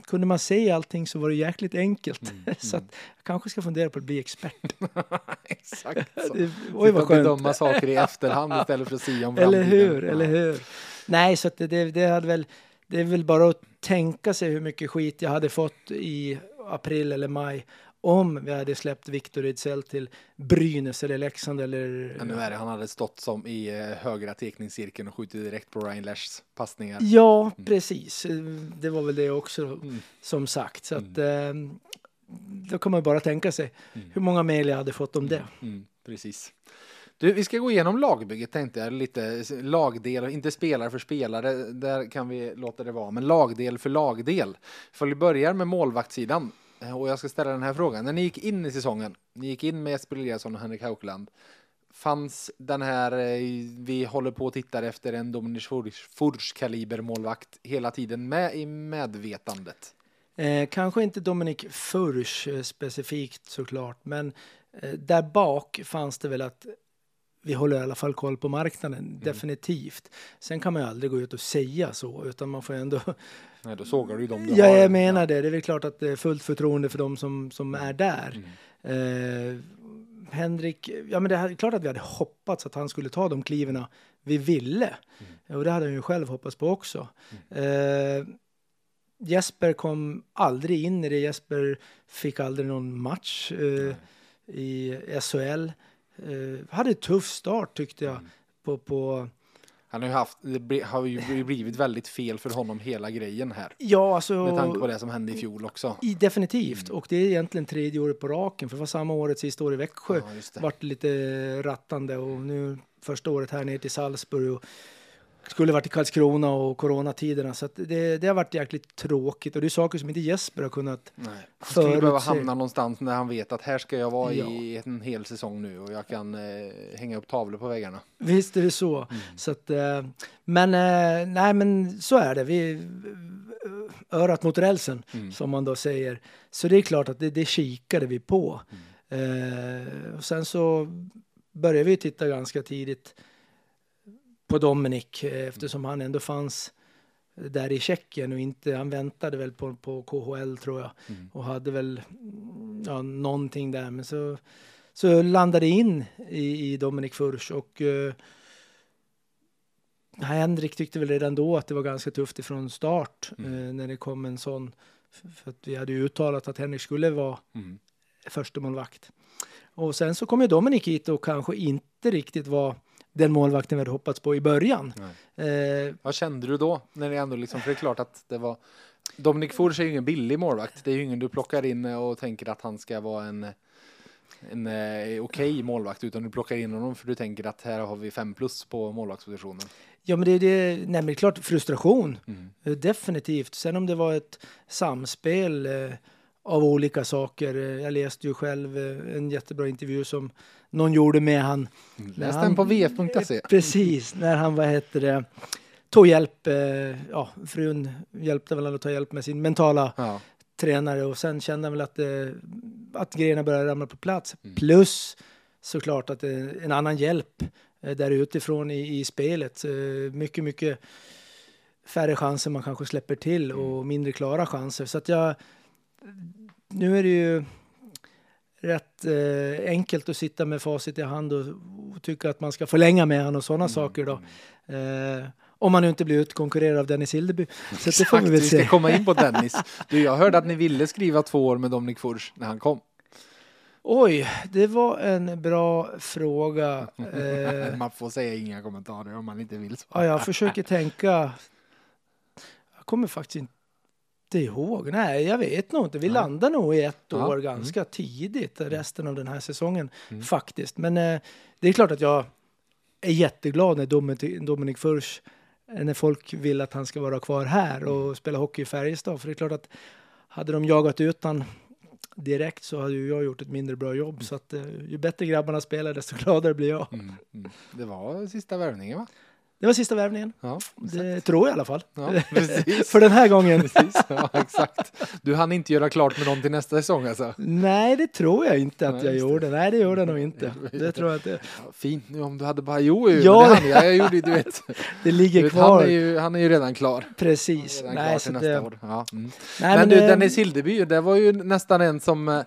kunde man se allting så var det jäkligt enkelt. så att jag kanske ska fundera på att bli expert. Exakt så. Det, oj vad skönt. bedöma saker i efterhand istället för att sia om Eller framtiden. hur, Ja. eller hur. Nej, så att det, det, det hade väl, det är väl bara att tänka sig hur mycket skit jag hade fått i april eller maj om vi hade släppt Viktor Ejdsell till Brynäs eller Leksand eller... Ännu värre, han hade stått som i eh, högra tekningscirkeln och skjutit direkt på Ryan Lashs passningar. Ja, precis. Det var väl det också, Mm. som sagt. Så att, eh, då kan man bara tänka sig hur många mejl jag hade fått om det. Mm, precis. Du, vi ska gå igenom lagbygget tänkte jag, lite lagdel, inte spelare för spelare, där kan vi låta det vara, men lagdel för lagdel. För vi börjar med målvaktssidan och jag ska ställa den här frågan. När ni gick in i säsongen, ni gick in med Jesper Eliasson och Henrik Haukeland, fanns den här, eh, vi håller på och tittar efter en Dominic Furch kaliber målvakt hela tiden med i medvetandet? Eh, kanske inte Dominik Furch eh, specifikt såklart, men eh, där bak fanns det väl att vi håller i alla fall koll på marknaden, definitivt. Sen kan man ju aldrig gå ut och säga så, utan man får ändå... Nej, då sågar du ju dem du Ja, har. jag menar det. Det är väl klart att det är fullt förtroende för dem som, som är där. Eh, Henrik, ja men det är klart att vi hade hoppats att han skulle ta de kliven vi ville. Och det hade han ju själv hoppats på också. Eh, Jesper kom aldrig in i det. Jesper fick aldrig någon match eh, i SHL. Eh, hade en tuff start tyckte jag. På, på, Han har ju haft, det har ju blivit väldigt fel för honom hela grejen här. ja, alltså, Med tanke på det som hände i fjol också. i, definitivt. Och det är egentligen tredje året på raken. För det var samma året sista år i Växjö. Ja, det. vart lite rattande och nu första året här ner till Salzburg och skulle varit i Karlskrona och coronatiderna så det, det har varit jäkligt tråkigt och det är saker som inte Jesper har kunnat Nej. Han skulle behöva förutse. hamna någonstans när han vet att här ska jag vara Ja. i en hel säsong nu och jag kan eh, hänga upp tavlor på väggarna. Visst är det så. så att, eh, men eh, nej men så är det. Vi, örat mot rälsen som man då säger. Så det är klart att det, det kikade vi på. Eh, och sen så började vi titta ganska tidigt på Dominik eh, eftersom han ändå fanns där i Tjeckien och inte, han väntade väl på, på KHL tror jag och hade väl mm, ja, någonting där men så, så landade in i, i Dominik Furch och eh, Henrik tyckte väl redan då att det var ganska tufft ifrån start eh, när det kom en sån för att vi hade ju uttalat att Henrik skulle vara Mm. första målvakt. Och sen så kom ju Dominik hit och kanske inte riktigt var den målvakten vi hade hoppats på i början. Eh, Vad kände du då? När det ändå liksom, för det är klart att det var Dominik Furch är ju ingen billig målvakt. Det är ju ingen du plockar in och tänker att han ska vara en en eh, okej målvakt utan du plockar in honom för du tänker att här har vi fem plus på målvaktspositionen. ja men det är det, nej men det är klart frustration. Mm. Eh, Definitivt. Sen om det var ett samspel eh, av olika saker. Eh, jag läste ju själv eh, en jättebra intervju som någon gjorde med han. när Läs han- den på vf.se. Precis, när han, vad heter det, tog hjälp, eh, ja, frun hjälpte väl att ta hjälp med sin mentala Ja. tränare och sen kände han väl att, eh, att grejerna började ramla på plats. Plus såklart att eh, en annan hjälp eh, där utifrån i, i spelet. Eh, mycket, mycket färre chanser man kanske släpper till och mindre klara chanser. Så att jag, nu är det ju rätt eh, enkelt att sitta med facit i hand och, och tycka att man ska förlänga med han och sådana saker då. Eh, om man nu inte blir utkonkurrerad av Dennis Hildeby. Så det får vi väl vi ska se. komma in på Dennis. Du, jag hörde att ni ville skriva två år med Dominik Furs när han kom. Oj, det var en bra fråga. Eh, Man får säga inga kommentarer om man inte vill ja, svara. jag försöker tänka. Jag kommer faktiskt inte ihåg. Nej, jag vet nog inte. Vi Nej. landar nog i ett Ja, år mm. ganska tidigt resten av den här säsongen Mm. faktiskt. Men eh, det är klart att jag är jätteglad när Dominik, Dominik Furs eh, när folk vill att han ska vara kvar här och Mm. spela hockey i Färjestad. För det är klart att hade de jagat ut han direkt så hade ju jag gjort ett mindre bra jobb. Så att eh, ju bättre grabbarna spelar desto gladare blir jag. Mm, mm. Det var sista värvningen va? Det var sista värvningen. Ja, Det tror jag i alla fall. ja precis. För den här gången. precis. Ja, exakt. Du hann inte göra klart med någon till nästa säsong alltså? Nej, det tror jag inte att Nej, jag gjorde. Nej, det gjorde jag nog inte. Det tror jag inte. Fint nu om du hade bara, jo, jo Ja. det hann jag. Jag gjorde du vet. Det Du ligger vet han, kvar. är ju, han är ju redan klar. Precis. Redan Nej, klar så det. Mm. nej, men, du, eh, Dennis Hildeby, det var ju nästan en som eh,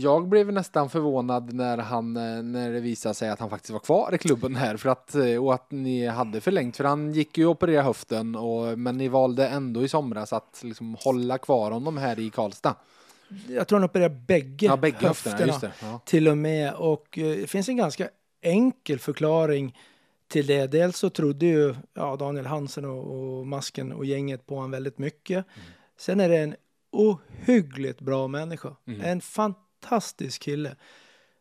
jag blev nästan förvånad när, han, eh, när det visade sig att han faktiskt var kvar i klubben här för att, eh, och att ni hade förlängt för han gick ju och opererade höften och, men ni valde ändå i somras att liksom hålla kvar honom här i Karlstad. Jag tror han opererar bägge, Ja, bägge höfterna, höfterna. Ja. till och med. Och eh, det finns en ganska enkel förklaring till det. Dels så trodde ju ja, Daniel Hansen och, och Masken och gänget på honom väldigt mycket. Sen är det en ohyggligt bra människa. Mm. En fantastisk kille.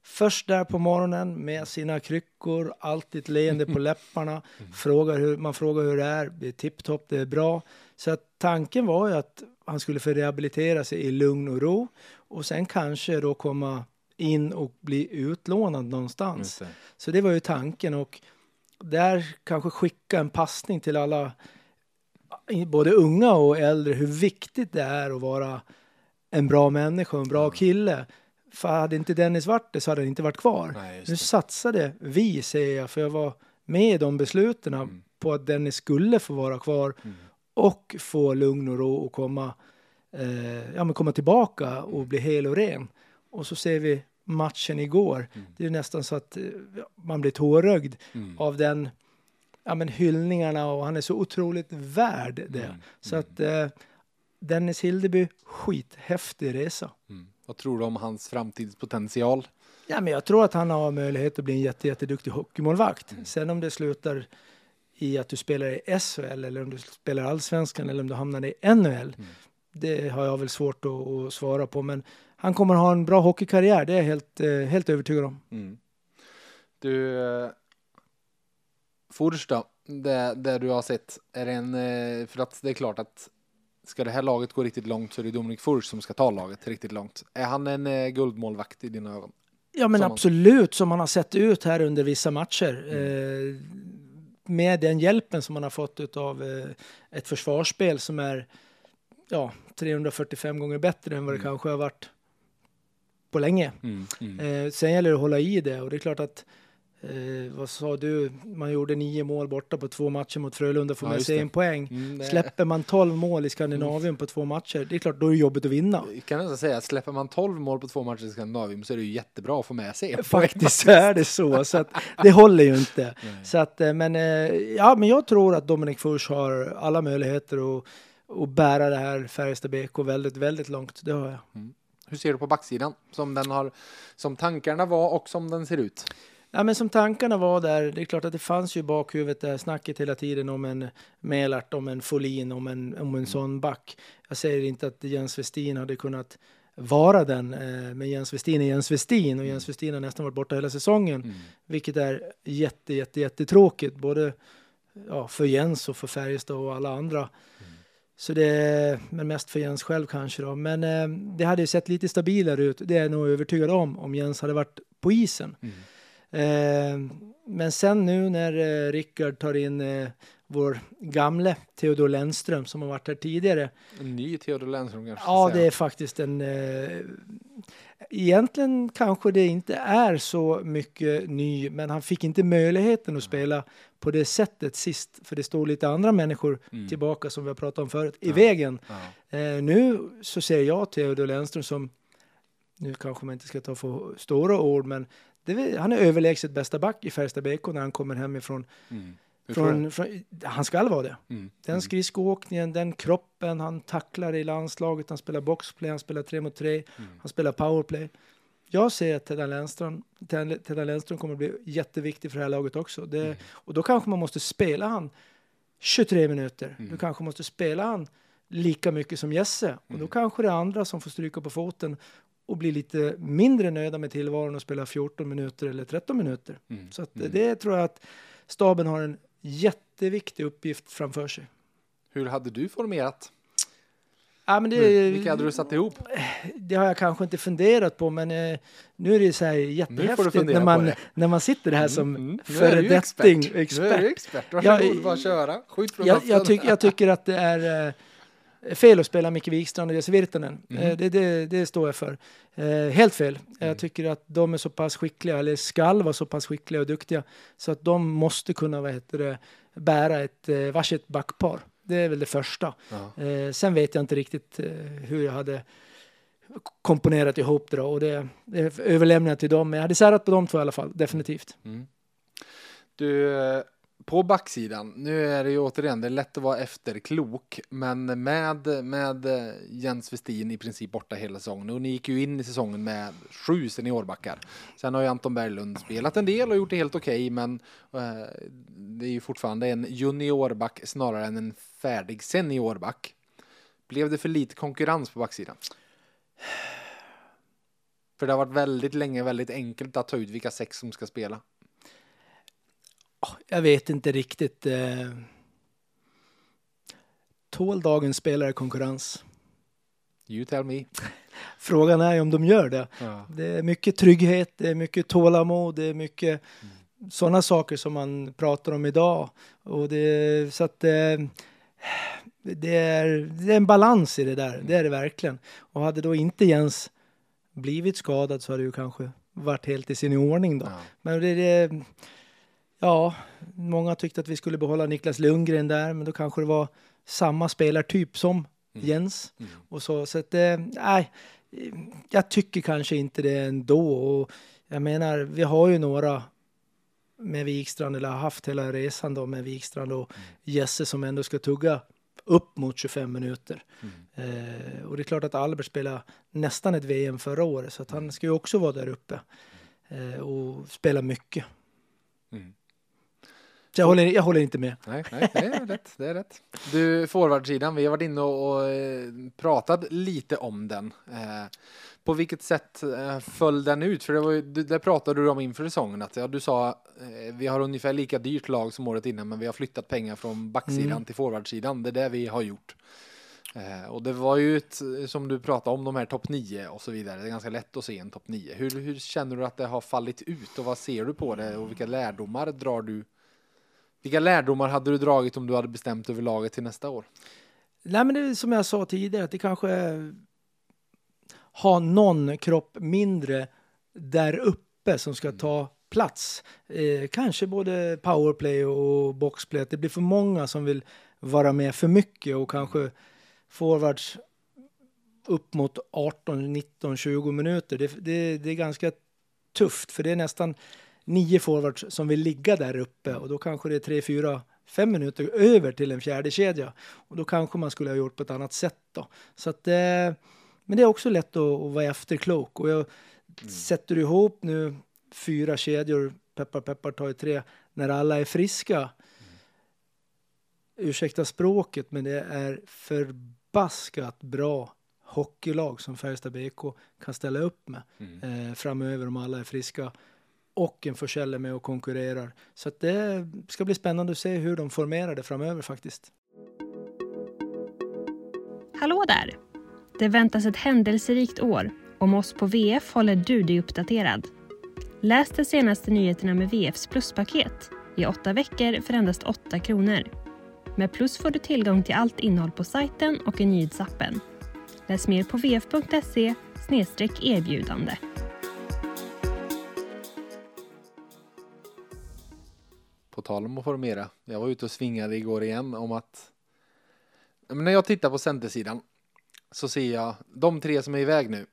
Först där på morgonen med sina kryckor, alltid ett leende på läpparna. Frågar hur, man frågar hur det är, det är tipptopp, det är bra. Så att tanken var ju att han skulle få rehabilitera sig i lugn och ro och sen kanske då komma in och bli utlånad någonstans. Det. Så det var ju tanken och där kanske skicka en passning till alla, både unga och äldre, hur viktigt det är att vara en bra människa, en bra kille. För hade inte Dennis varit det så hade han inte varit kvar. Nej, Nu satsade vi, säger jag, för jag var med i de besluten Mm. på att Dennis skulle få vara kvar Mm. och få lugn och ro och komma, eh, ja, men komma tillbaka och bli hel och ren. Och så ser vi matchen igår. Mm. Det är nästan så att eh, man blir tårögd Mm. av den ja, men hyllningarna och han är så otroligt värd det. Mm. Så att eh, Dennis Hildeby, skithäftig resa. Mm. Vad tror du om hans framtidspotential? Ja, men jag tror att han har möjlighet att bli en jätte, jätteduktig hockeymålvakt. Mm. Sen om det slutar i att du spelar i SHL eller om du spelar allsvenskan eller om du hamnar i NHL. Mm. Det har jag väl svårt att, att svara på. Men han kommer ha en bra hockeykarriär, det är jag helt, eh, helt övertygad om. Mm. Du, eh, Fors då, det, det du har sett, är det en, eh, för att det är klart att ska det här laget gå riktigt långt så är det Dominik Fors som ska ta laget riktigt långt. Är han en eh, guldmålvakt i dina ögon? Ja men Som absolut, som han har sett ut här under vissa matcher. Mm. Eh, med den hjälpen som han har fått av eh, ett försvarsspel som är ja, 345 gånger bättre än vad det Mm. kanske har varit på länge. Mm. Mm. Eh, sen gäller det att hålla i det och det är klart att eh, vad sa du, man gjorde nio mål borta på två matcher mot Frölunda får Ja, sig det. en poäng. Mm, Släpper man 12 mål i Skandinavien på två matcher, det är klart då är det jobbigt att vinna. Jag kan nästan säga att släpper man 12 mål på två matcher i Skandinavien så är det ju jättebra att få med sig en. Faktiskt så är det så, så att det håller ju inte. Nej. Så att, eh, men, eh, ja, men jag tror att Dominic Furs har alla möjligheter att, att bära det här Färjestad BK väldigt, väldigt långt. Det har jag. Hur ser du på backsidan? Som den har, som tankarna var och som den ser ut. Ja, men som tankarna var där, det är klart att det fanns ju i bakhuvudet det här snacket hela tiden om en Melart, om en Folin, om en, om en sån back. Jag säger inte att Jens Westin hade kunnat vara den, eh, men Jens Westin är Jens Westin och Jens Westin har nästan varit borta hela säsongen, Mm. vilket är jätte, jätte, jättetråkigt, både ja, för Jens och för Färjestad och alla andra. Så det, men mest för Jens själv kanske då. Men eh, det hade ju sett lite stabilare ut, det är jag nog övertygad om, om Jens hade varit på isen. Mm. Eh, men sen nu när eh, Rickard tar in eh, vår gamle Theodor Lennström som har varit här tidigare. En ny Theodor Lennström kanske. Ja, det är faktiskt en, eh, egentligen kanske det inte är så mycket ny, men han fick inte möjligheten att spela på det sättet sist, för det står lite andra människor Mm. tillbaka som vi har pratat om förut, i vägen. Ja. Eh, nu så ser jag Theodor Lennström som, nu kanske man inte ska ta för stora ord, men är- han är överlägset bästa back i Färjestad BK när han kommer hemifrån. Mm. Från, från, han ska vara det. Mm. Den skridskoåkningen, den kroppen, han tacklar i landslaget, han spelar boxplay, han spelar tre mot tre, Mm. han spelar powerplay. Jag ser att Teddan Lennström, Ted- Teddan Lennström kommer att bli jätteviktig för det här laget också. Det, Mm. Och då kanske man måste spela han 23 minuter. Mm. Du kanske måste spela han lika mycket som Jesse. Och Mm. då kanske det är andra som får stryka på foten och bli lite mindre nöjda med tillvaron och spela 14 minuter eller 13 minuter. Mm. Så Mm. det tror jag att staben har en jätteviktig uppgift framför sig. Hur hade du formerat? Ja, men det, Nu, vilka hade du satt ihop? det har jag kanske inte funderat på, men eh, nu är det så här jättehäftigt när man, det. när man sitter här som Mm, mm. Föredetting expert. expert. Nu är du expert. Varsågod, bara köra. Skjut från jag, jag, tyck, jag tycker att det är eh, fel att spela Micke Wikstrand och Jesse Virtanen. Mm. Eh, det, det, det står jag för. Eh, helt fel. Mm. Jag tycker att de är så pass skickliga, eller skall vara så pass skickliga och duktiga, så att de måste kunna vad heter det, bära ett eh, varsitt backpar. Det är väl det första. Ja. Eh, sen vet jag inte riktigt eh, hur jag hade komponerat ihop det då, och det, det överlämnar jag till dem. Men jag hade särat på de två i alla fall, definitivt. Mm. Du, eh, på backsidan, nu är det ju återigen, det är lätt att vara efterklok, men med, med eh, Jens Westin i princip borta hela säsongen, och ni gick ju in i säsongen med sju seniorbackar. Sen har ju Anton Berglund spelat en del och gjort det helt okej, men eh, det är ju fortfarande en juniorback snarare än en färdig seniorback. Blev det för lite konkurrens på backsidan? För det har varit väldigt länge väldigt enkelt att ta ut vilka sex som ska spela. Jag vet inte riktigt. Eh, tål dagens spelare konkurrens? You tell me. Frågan är om de gör det. Ja. Det är mycket trygghet, det är mycket tålamod, det är mycket sådana saker som man pratar om idag. Och det, så att eh, det, är, det är en balans i det där, det är det verkligen. Och hade då inte Jens blivit skadad så hade det ju kanske varit helt i sin ordning då. Ja. Men det, det, ja, många tyckte att vi skulle behålla Niklas Lundgren där, men då kanske det var samma spelartyp som Jens. Mm. Och så, så att, eh, nej, eh, jag tycker kanske inte det ändå. Och jag menar, vi har ju några med Wikstrand, eller har haft hela resan då med Wikstrand och Jesse som ändå ska tugga upp mot 25 minuter. Eh, och det är klart att Albert spelade nästan ett VM förra året, så att han ska ju också vara där uppe eh, och spela mycket. Mm. Så jag håller, jag håller inte med. Nej, nej, det är rätt. Det är rätt. Du, forwardsidan, vi har varit inne och, eh, pratat lite om den. Eh, på vilket sätt eh, föll den ut? För det, var ju, det, pratade du om inför säsongen, att ja, du sa vi har ungefär lika dyrt lag som året innan, men vi har flyttat pengar från backsidan Mm. till forwardsidan. Det är det vi har gjort. Och det var ju ett, som du pratade om, de här topp 9 och så vidare. Det är ganska lätt att se en topp 9. Hur, hur känner du att det har fallit ut och vad ser du på det och vilka lärdomar drar du? Vilka lärdomar hade du dragit om du hade bestämt över laget till nästa år? Nej, men det är som jag sa tidigare, att det kanske har någon kropp mindre där uppe som ska ta plats. Eh, kanske både powerplay och boxplay, det blir för många som vill vara med för mycket och kanske forwards upp mot 18, 19, 20 minuter. Det, det, det är ganska tufft, för det är nästan nio forwards som vill ligga där uppe och då kanske det är tre, fyra, fem minuter över till en fjärde kedja. Och då kanske man skulle ha gjort på ett annat sätt då. Så att, eh, men det är också lätt att, att vara efterklok. Och jag sätter du ihop nu fyra kedjor, peppar peppar tar ju tre, när alla är friska. Ursäkta språket, men det är förbaskat bra hockeylag som Färjestad BK kan ställa upp med eh, framöver om alla är friska och en Forsell med och konkurrerar. Så att det ska bli spännande att se hur de formerar det framöver faktiskt. Hallå där! Det väntas ett händelserikt år. Om oss på VF håller du dig uppdaterad. Läs de senaste nyheterna med VFs pluspaket i åtta veckor för endast 8 kronor. Med Plus får du tillgång till allt innehåll på sajten och i nyhetsappen. Läs mer på vf.se erbjudande. Tal om att formera. Jag var ute och svingade igår igen om att men när jag tittar på centersidan så ser jag de tre som är iväg nu.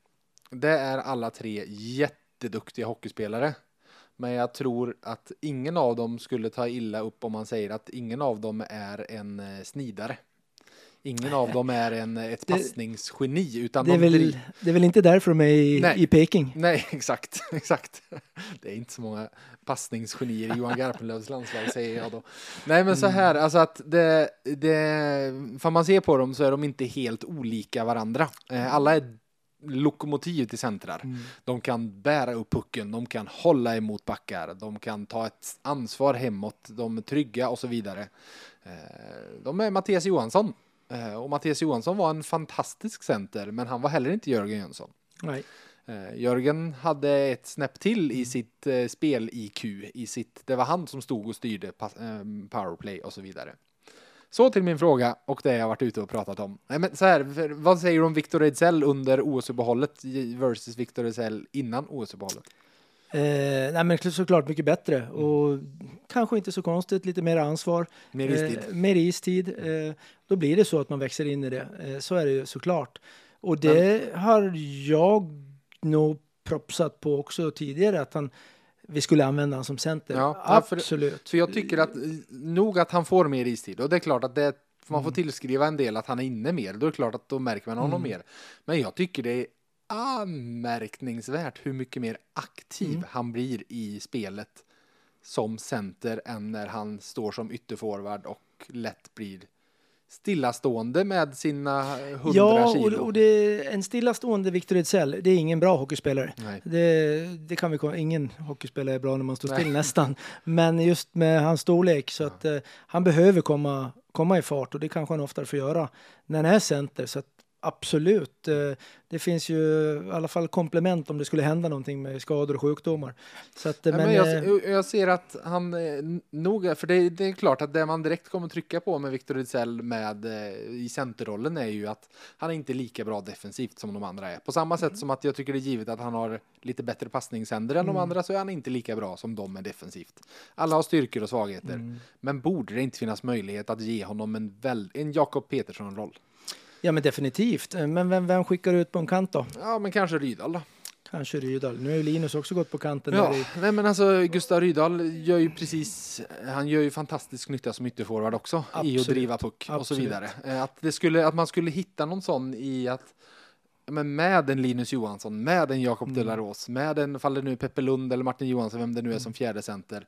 Det är alla tre jätteduktiga hockeyspelare. Men jag tror att ingen av dem skulle ta illa upp om man säger att ingen av dem är en eh, snidare. Ingen av dem är en, ett Det- passningsgeni. Utan Det är, de väl, det är väl inte därför de är i, Nej. i Peking. Nej, exakt, exakt. Det är inte så många passningsgenier i Johan Garpenlövs landslag säger jag då. Nej, men så här, alltså att det, det, får man se på dem så är de inte helt olika varandra. Eh, Alla är lokomotiv till centrar. De kan bära upp pucken, de kan hålla emot backar, de kan ta ett ansvar hemåt, de är trygga och så vidare. Eh, De är Mattias Johansson. Eh, Och Mattias Johansson var en fantastisk center, men han var heller inte Jörgen Jönsson. Nej. Eh, Jörgen hade ett snäpp till i sitt eh, spel-IQ. I sitt, det var han som stod och styrde pass, eh, powerplay och så vidare. Så till min fråga och det jag varit ute och pratat om. Nej, men så här, vad säger du om Victor Ejdsell under OS-uppehållet versus Victor Ejdsell innan OS-uppehållet? Eh, nej men såklart mycket bättre och kanske inte så konstigt, lite mer ansvar. Mer istid? Eh, mer istid. Eh, då blir det så att man växer in i det. Eh, så är det ju såklart. Och det har jag nog propsat på också tidigare att han, vi skulle använda honom som center. Ja, ja, för- Absolut. Så jag tycker att eh, nog att han får mer istid och det är klart att det man får tillskriva en del att han är inne mer. Då är det klart att då märker man honom mer. Men jag tycker det anmärkningsvärt hur mycket mer aktiv han blir i spelet som center än när han står som ytterforward och lätt blir stillastående med sina hundra Ja, kilo. och, och det en stillastående Victor Ejdsell, det är ingen bra hockeyspelare. Det, det kan vi ingen hockeyspelare är bra när man står still nästan. Men just med hans storlek så att eh, han behöver komma, komma i fart och det kanske han oftare får göra när han är center. Så att absolut, eh, det finns ju i alla fall komplement om det skulle hända någonting med skador och sjukdomar. Så att, men, men eh, jag, jag ser att han eh, nog, för det, det är klart att det man direkt kommer trycka på med Victor Ejdsell med i centerrollen är ju att han är inte lika bra defensivt som de andra är. På samma Mm. sätt som att jag tycker det är givet att han har lite bättre passningshänder än de Mm. andra så är han inte lika bra som de är defensivt. Alla har styrkor och svagheter. Mm. Men borde det inte finnas möjlighet att ge honom en, väl, en Jakob Petersson-roll? Ja men definitivt. Eh, Men vem, vem skickar ut på en kant då? Ja, men kanske Rydahl då. Kanske Rydahl. Nu har ju Linus också gått på kanten. Ja, där i, nej men alltså Gustav Rydahl gör ju precis, han gör ju fantastisk nytta som ytterforward också i att Absolut. driva puck och så Absolut. vidare. Eh, Att, det skulle, att man skulle hitta någon sån i att men med en Linus Johansson, med en Jakob Mm. Delaros, med en, fall det nu Peppe Lund eller Martin Johansson, vem det nu är Mm. som fjärde center.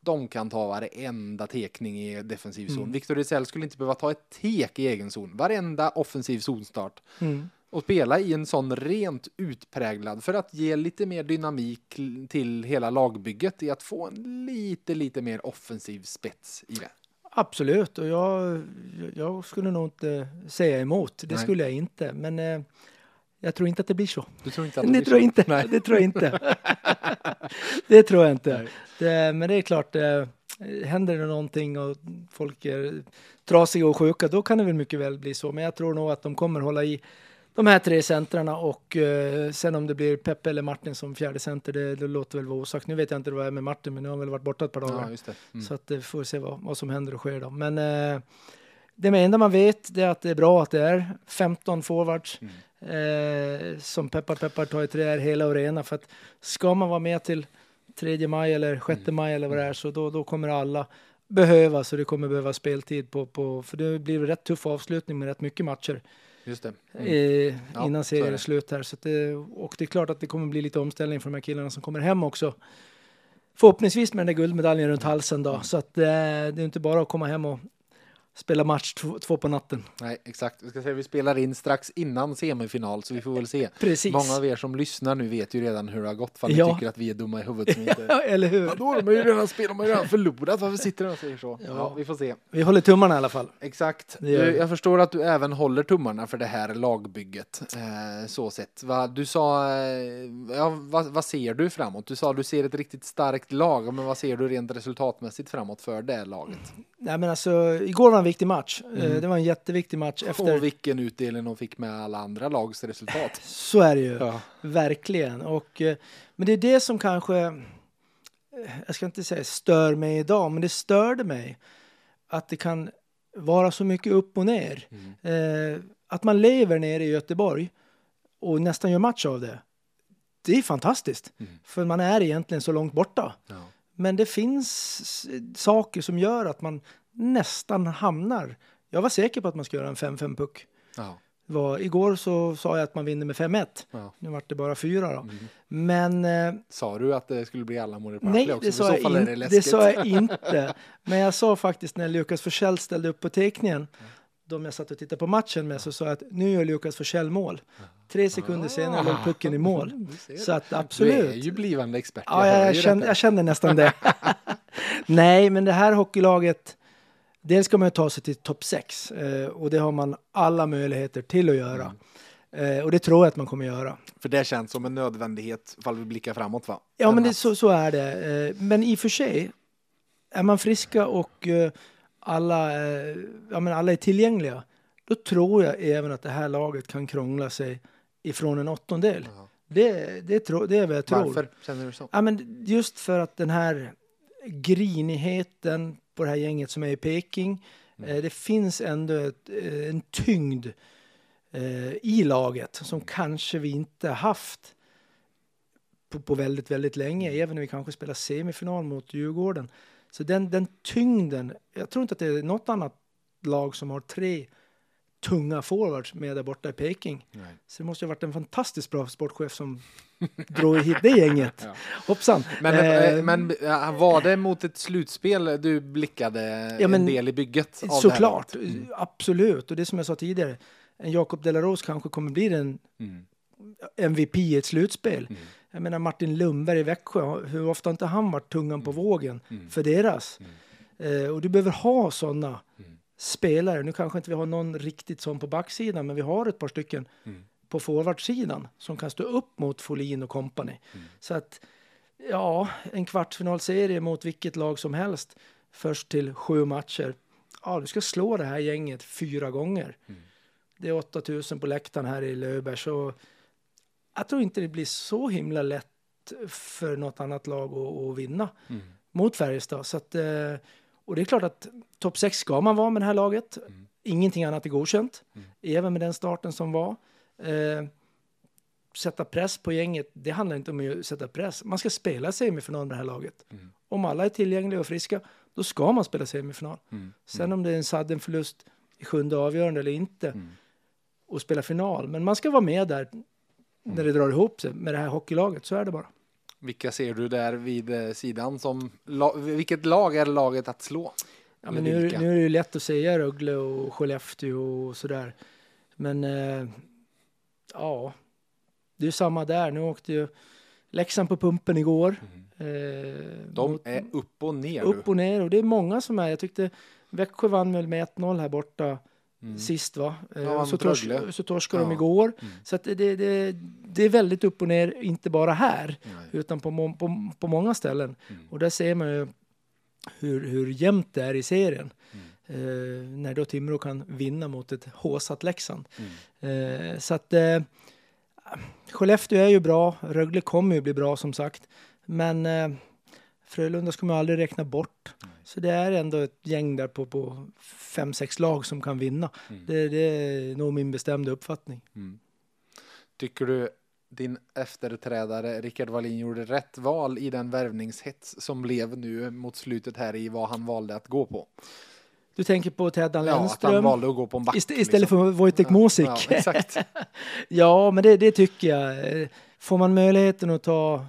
De kan ta varenda tekning i defensiv zon. Mm. Victor Ejdsell skulle inte behöva ta ett tek i egen zon. Varenda offensiv zonstart mm. och spela i en sån rent utpräglad för att ge lite mer dynamik till hela lagbygget i att få en lite, lite mer offensiv spets i det. Absolut, och jag, jag skulle nog inte säga emot. Det Nej. skulle jag inte. Men eh, jag tror inte att det blir så. Du tror inte att Det, blir tror så? inte. Nej. Det tror jag inte. det tror jag inte. Det, men det är klart, eh, händer det någonting och folk är trasiga och sjuka, då kan det väl mycket väl bli så. Men jag tror nog att de kommer hålla i de här tre centrarna och eh, sen om det blir Peppe eller Martin som fjärde center, det, det låter väl vara osagt. Nu vet jag inte vad det är med Martin, men nu har han väl varit borta ett par dagar. Ja, just det. Mm. Så att eh, får vi se vad, vad som händer och sker då. Men eh, det enda man vet det är att det är bra att det är 15 forwards eh, som peppar peppar tar i trä är hela och rena. För att ska man vara med till 3 maj eller 6 maj eller vad det är så då, då kommer alla behöva så det kommer behöva speltid på, på för det blir rätt tuff avslutning med rätt mycket matcher Just det. Mm. eh, Ja, innan är serien är slut här. Så det, och det är klart att det kommer bli lite omställning för de här killarna som kommer hem också. Förhoppningsvis med den där guldmedaljen runt halsen Mm. då. Så att eh, det är inte bara att komma hem och spela match två, på natten. Nej, exakt. Vi ska säga vi spelar in strax innan semifinal så vi får väl se. Precis. Många av er som lyssnar nu vet ju redan hur det har gått för ni Ja. tycker att vi är dumma i huvudet som inte... Ja, eller hur? Ja, då har de ju redan spelat, de har ju redan förlorat. Varför sitter de och säger så? Ja. Ja. vi får se. Vi håller tummarna i alla fall. Exakt. Du, jag förstår att du även håller tummarna för det här lagbygget. Eh, så sett. Va, du sa, eh, ja, vad, vad ser du framåt? Du sa du ser ett riktigt starkt lag, men vad ser du rent resultatmässigt framåt för det laget? Nej, men alltså, igår vann viktig match. Eh, Mm. Det var en jätteviktig match efter. Och vilken utdelning de fick med alla andra lags resultat. Så är det ju. Ja. Verkligen. Och, eh, men det är det som kanske, eh, jag ska inte säga stör mig idag, men det störde mig att det kan vara så mycket upp och ner. Mm. Att man lever nere i Göteborg och nästan gör match av det. Det är fantastiskt, Mm. för man är egentligen så långt borta. Ja. Men det finns saker som gör att man nästan hamnar. Jag var säker på att man skulle göra en 5-5 puck. Ja. Det Var, igår så sa jag att man vinner med 5-1. Ja. Nu vart det bara fyra då. Mm. Men eh, Sa du att det skulle bli alla mål i nej, också? det sa, jag det in, läskigt. det sa jag inte. Men jag sa faktiskt när Lukas Forsell ställde upp på teckningen, de jag satt och tittade på matchen med, så sa jag att nu gör Lukas Forsell mål. Tre sekunder senare låg pucken i mål. Så att Du är absolut. ju blivande expert. Ja, jag, ju jag, kände, detta. jag kände nästan det. Nej, men det här hockeylaget, dels ska man ta sig till topp 6 eh, och det har man alla möjligheter till att göra. Mm. Eh, och det tror jag att man kommer göra. För det känns som en nödvändighet ifall vi blickar framåt va? Ja, men En det, så, så är det. Eh, Men i och för sig, är man friska och alla, ja, men alla är tillgängliga, då tror jag även att det här laget kan krångla sig ifrån en åttondel. Ja. Det, det, tro, det är vad jag tror. Varför känner du så? Ja, men just för att den här grinigheten på det här gänget som är i Peking, Mm. eh, det finns ändå ett, eh, en tyngd eh, i laget som kanske vi inte haft på, på väldigt, väldigt länge, Mm. även när vi kanske spelar semifinal mot Djurgården. Så den, den tyngden, jag tror inte att det är något annat lag som har tre tunga forwards med där borta i Peking. Nej. Så det måste ha varit en fantastiskt bra sportchef som drog hit det gänget. Ja. Hoppsan. Men, Eh, eh, men eh, var det mot ett slutspel du blickade Ja, men en del i bygget? Av Såklart, laget? absolut. Och det som jag sa tidigare, en Jakob Delarose kanske kommer bli den Mm. MVP i ett slutspel. Mm. Jag menar Martin Lundberg i Växjö, hur ofta har inte han varit tungan på vågen Mm. för deras? Mm. Eh, och du behöver ha sådana Mm. Spelare. Nu kanske inte vi har någon riktigt sån på backsidan, men vi har ett par stycken Mm. på forwardsidan som kan stå upp mot Folin och company. Mm. Så att, ja, en kvartsfinalserie mot vilket lag som helst, först till sju matcher. Ja, du ska slå det här gänget fyra gånger. Mm. Det är 8000 på läktaren här i Löfberg, så jag tror inte det blir så himla lätt för något annat lag att, att vinna Mm. mot Färjestad. Så att, eh, och det är klart att topp 6 ska man vara med det här laget. Mm. Ingenting annat är godkänt, Mm. även med den starten som var. Eh, sätta press på gänget, det handlar inte om att sätta press. Man ska spela semifinal med det här laget. Mm. Om alla är tillgängliga och friska, då ska man spela semifinal. Mm. Sen om det är en sudden förlust i sjunde avgörande eller inte Mm. och spela final. Men man ska vara med där när det drar ihop sig med det här hockeylaget, så är det bara. Vilka ser du där vid eh, sidan som vilket lag är laget att slå? Ja, men nu, nu är det ju lätt att säga Rögle och Skellefteå och sådär. Men eh, ja, det är samma där. Nu åkte ju Leksand på pumpen igår. Eh, Mm. De mot- är upp och ner upp och ner och det är många som är. Jag tyckte Växjö vann väl med 1-0 här borta Mm. sist va? Eh, Ja, så, mot tors, så torskade de Ja. igår. Mm. Så att det, det, det är väldigt upp och ner, inte bara här Nej. utan på, må, på, på många ställen. Mm. Och där ser man ju hur, hur jämnt det är i serien. Mm. Eh, när då Timrå kan vinna mot ett håsat Leksand. Mm. Eh, så att eh, Skellefteå är ju bra, Rögle kommer ju bli bra som sagt. Men eh, Frölunda ska man aldrig räkna bort. Så det är ändå ett gäng där på, på fem, sex lag som kan vinna. Mm. Det, det är nog min bestämda uppfattning. Mm. Tycker du din efterträdare Rickard Wallin gjorde rätt val i den värvningshets som blev nu mot slutet här i vad han valde att gå på? Du tänker på Teddan Ja, att han Lennström valde att gå på en back. ist istället liksom. för Wojtek Mosik. Ja, exakt. Ja, men det, det tycker jag. Eh, Får man möjligheten att ta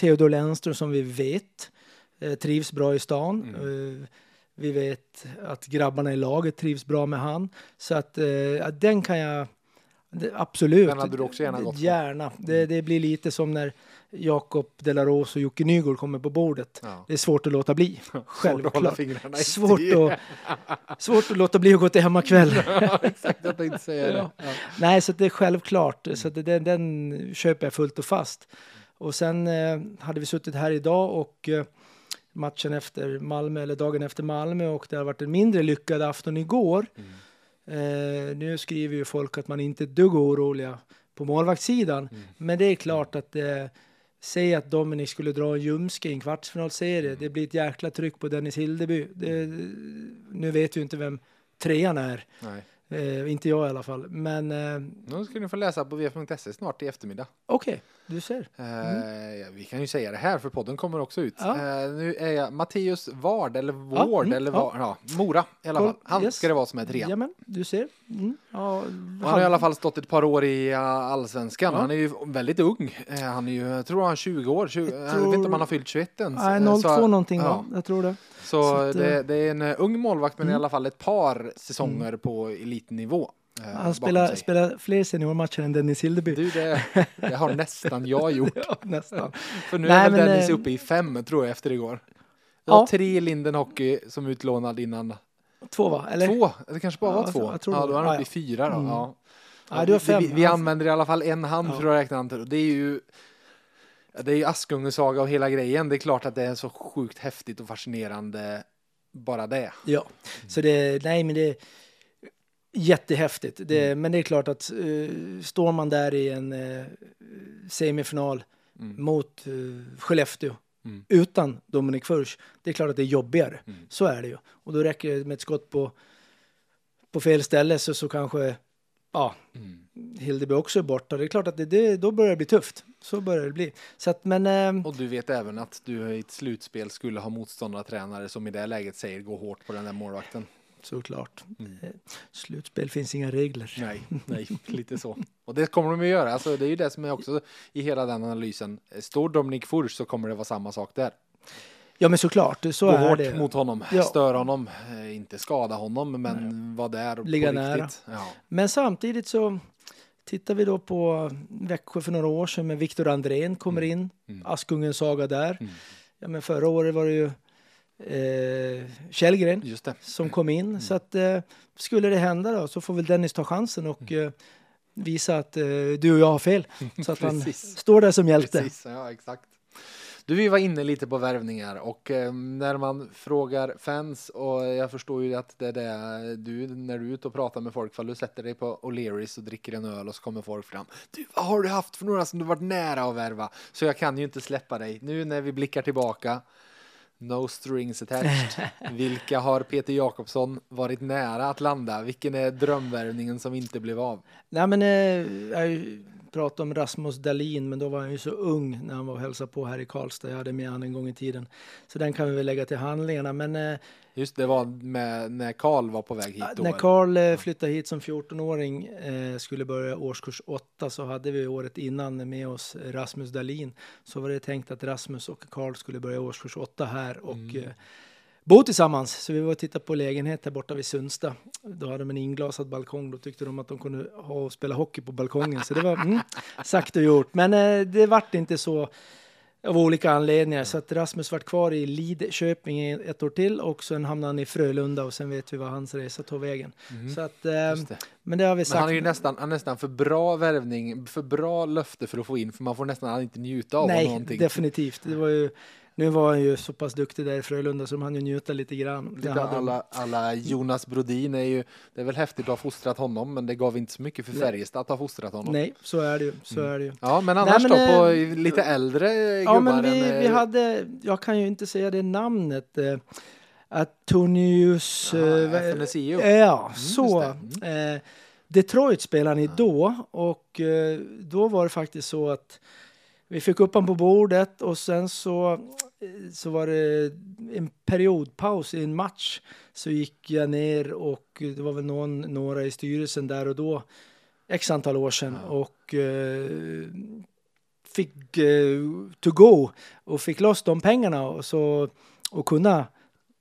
Theodor Lennström som vi vet eh, trivs bra i stan. Mm. Eh, Vi vet att grabbarna i laget trivs bra med han. Så att eh, den kan jag absolut. Den hade du också gärna gått. Gärna. Det, det blir lite som när Jakob Delaros och Jocke Nygård kommer på bordet. Ja. Det är svårt att låta bli. Svårt att hålla Självklart. Svårt att, svårt att låta bli att gå till hemmakväll. Ja, exakt, jag tänkte säga det. Ja. Nej, så det är självklart. Så att det, den, den köper jag fullt och fast. Och sen eh, hade vi suttit här idag och eh, matchen efter Malmö eller dagen efter Malmö och det har varit en mindre lyckad afton igår. Mm. Eh, nu skriver ju folk att man inte är dugg oroliga på målvaktssidan. Mm. Men det är klart att eh, säg att Dominic skulle dra en ljumske i en kvartsfinalserie. Det blir ett jäkla tryck på Dennis Hildeby. Det, nu vet vi inte vem trean är. Nej. Eh, inte jag i alla fall. Men eh, Nu ska ni få läsa på v.se snart i eftermiddag. okej, du ser. Eh, ja, vi kan ju säga det här för podden kommer också ut. Ja. Eh, nu är jag Matteus Vard eller Vård mm, eller ja. Vard, ja. Mora i alla fall. Han yes. ska det vara som är trean. Jamen, du ser. Mm, ja, han har i alla fall stått ett par år i uh, allsvenskan. Ja. Han är ju väldigt ung. Eh, han är ju, jag tror han är 20 år. 20, Jag, tror- vet inte om han har fyllt 21 ens. Nej, Eh, 02 så- någonting ja. va? Jag tror det. Så, Så att, det, eh, det är en eh, ung målvakt men i mm. alla fall ett par säsonger på elitnivå. eh, Han spelar, spelar fler seniormatcher än Dennis Hildeby. Du, det, det har nästan jag gjort. Ja, nästan. För nu Nej, är väl Dennis eh, uppe i fem tror jag efter igår. Det Ja. var tre i Linden Hockey som utlånad innan. Två va? Eller? Två, det kanske bara Ja, var två. jag tror ja, då var han Ja, uppe i ja. fyra då. Mm. Ja. Ja, du har fem. Vi, vi använder i alla fall en hand Ja. för att räkna antal. Det är ju ja, det är ju Askungesaga och hela grejen. Det är klart att det är så sjukt häftigt och fascinerande bara det. Ja, så det, nej men det är jättehäftigt. Det, Men det är klart att eh, står man där i en eh, semifinal Mm. mot uh, Skellefteå Mm. utan Dominik Furch, det är klart att det är jobbigare. Mm. Så är det ju. Och då räcker det med ett skott på, på fel ställe så, så kanske ja, Mm. Hildeby också är borta. Det är klart att det, det, då börjar det bli tufft. Så börjar det bli. Så att, men eh, Och du vet även att du i ett slutspel skulle ha motståndartränare som i det läget säger gå hårt på den där målvakten. såklart. Mm. Eh, slutspel finns inga regler. Nej, nej, lite så. Och det kommer de att göra. Alltså, det är ju det som är också i hela den analysen. Står Dominik Furch så kommer det vara samma sak där. Ja men såklart, så Gå är hårt det. mot honom, Ja. störa honom, eh, inte skada honom, men vara där på Ligga riktigt. nära. Ja. Men samtidigt så tittar vi då på Växjö för några år sedan med Viktor Andrén kommer in, Mm. Askungens saga där. Mm. Ja, men förra året var det ju eh, Källgren som kom in. Mm. Så att eh, skulle det hända då så får väl Dennis ta chansen och Mm. eh, visa att eh, du och jag har fel. Så att han står där som hjälte. Precis, ja exakt. Du, vi var inne lite på värvningar och eh, när man frågar fans och jag förstår ju att det är det du, när du är ute och pratar med folk, fall du sätter dig på O'Learys och dricker en öl och så kommer folk fram. Du, vad har du haft för några som du varit nära att värva? Så jag kan ju inte släppa dig. Nu när vi blickar tillbaka, no strings attached. Vilka har Peter Jakobsson varit nära att landa? Vilken är drömvärvningen som inte blev av? Nej men eh, pratat om Rasmus Dahlin men då var han ju så ung när han var och hälsade på här i Karlstad. Jag hade med han en gång i tiden. Så den kan vi väl lägga till handlingarna. Men eh, Just det var med, när Karl var på väg hit. Då, när? Karl eh, flyttade hit som 14-åring eh, skulle börja årskurs 8 så hade vi året innan med oss Rasmus Dahlin. Så var det tänkt att Rasmus och Karl skulle börja årskurs 8 här och Mm. Bo tillsammans. Så vi var och tittade på lägenhet där borta vid Sundsta. Då hade de en inglasad balkong. Då tyckte de att de kunde ha och spela hockey på balkongen. Så det var mm, sagt och gjort. Men eh, det vart inte så av olika anledningar. Så att Rasmus vart kvar i Lidköping ett år till och sen hamnade han i Frölunda och sen vet vi vad hans resa tog vägen. Så att, eh, Mm. Det. men det har vi Men sagt. han är ju nästan, han är nästan för bra värvning, för bra löfte för att få in, för man får nästan inte njuta av Nej, någonting. definitivt. Det var ju, nu var han ju så pass duktig där i Frölunda så de hann ju njuta lite grann. De. alla, alla Jonas Brodin är ju, det är väl häftigt att ha fostrat honom, men det gav inte så mycket för Nej. Färjestad att ha fostrat honom. Nej, så är det ju. Så är det ju. Ja, men annars men, då, eh, på lite äldre Ja, gubbar men vi, än, vi eh, hade, jag kan ju inte säga det namnet, eh, Antonius... ja, eh, FNSIO. Ja, just så. det. Eh, Detroit spelade han i då och eh, då var det faktiskt så att vi fick upp honom på bordet och sen så, eh, så var det en periodpaus i en match. Så gick jag ner och det var väl någon, några i styrelsen där och då, x antal år sedan Ja. och eh, fick eh, to go och fick loss de pengarna och, så, och kunna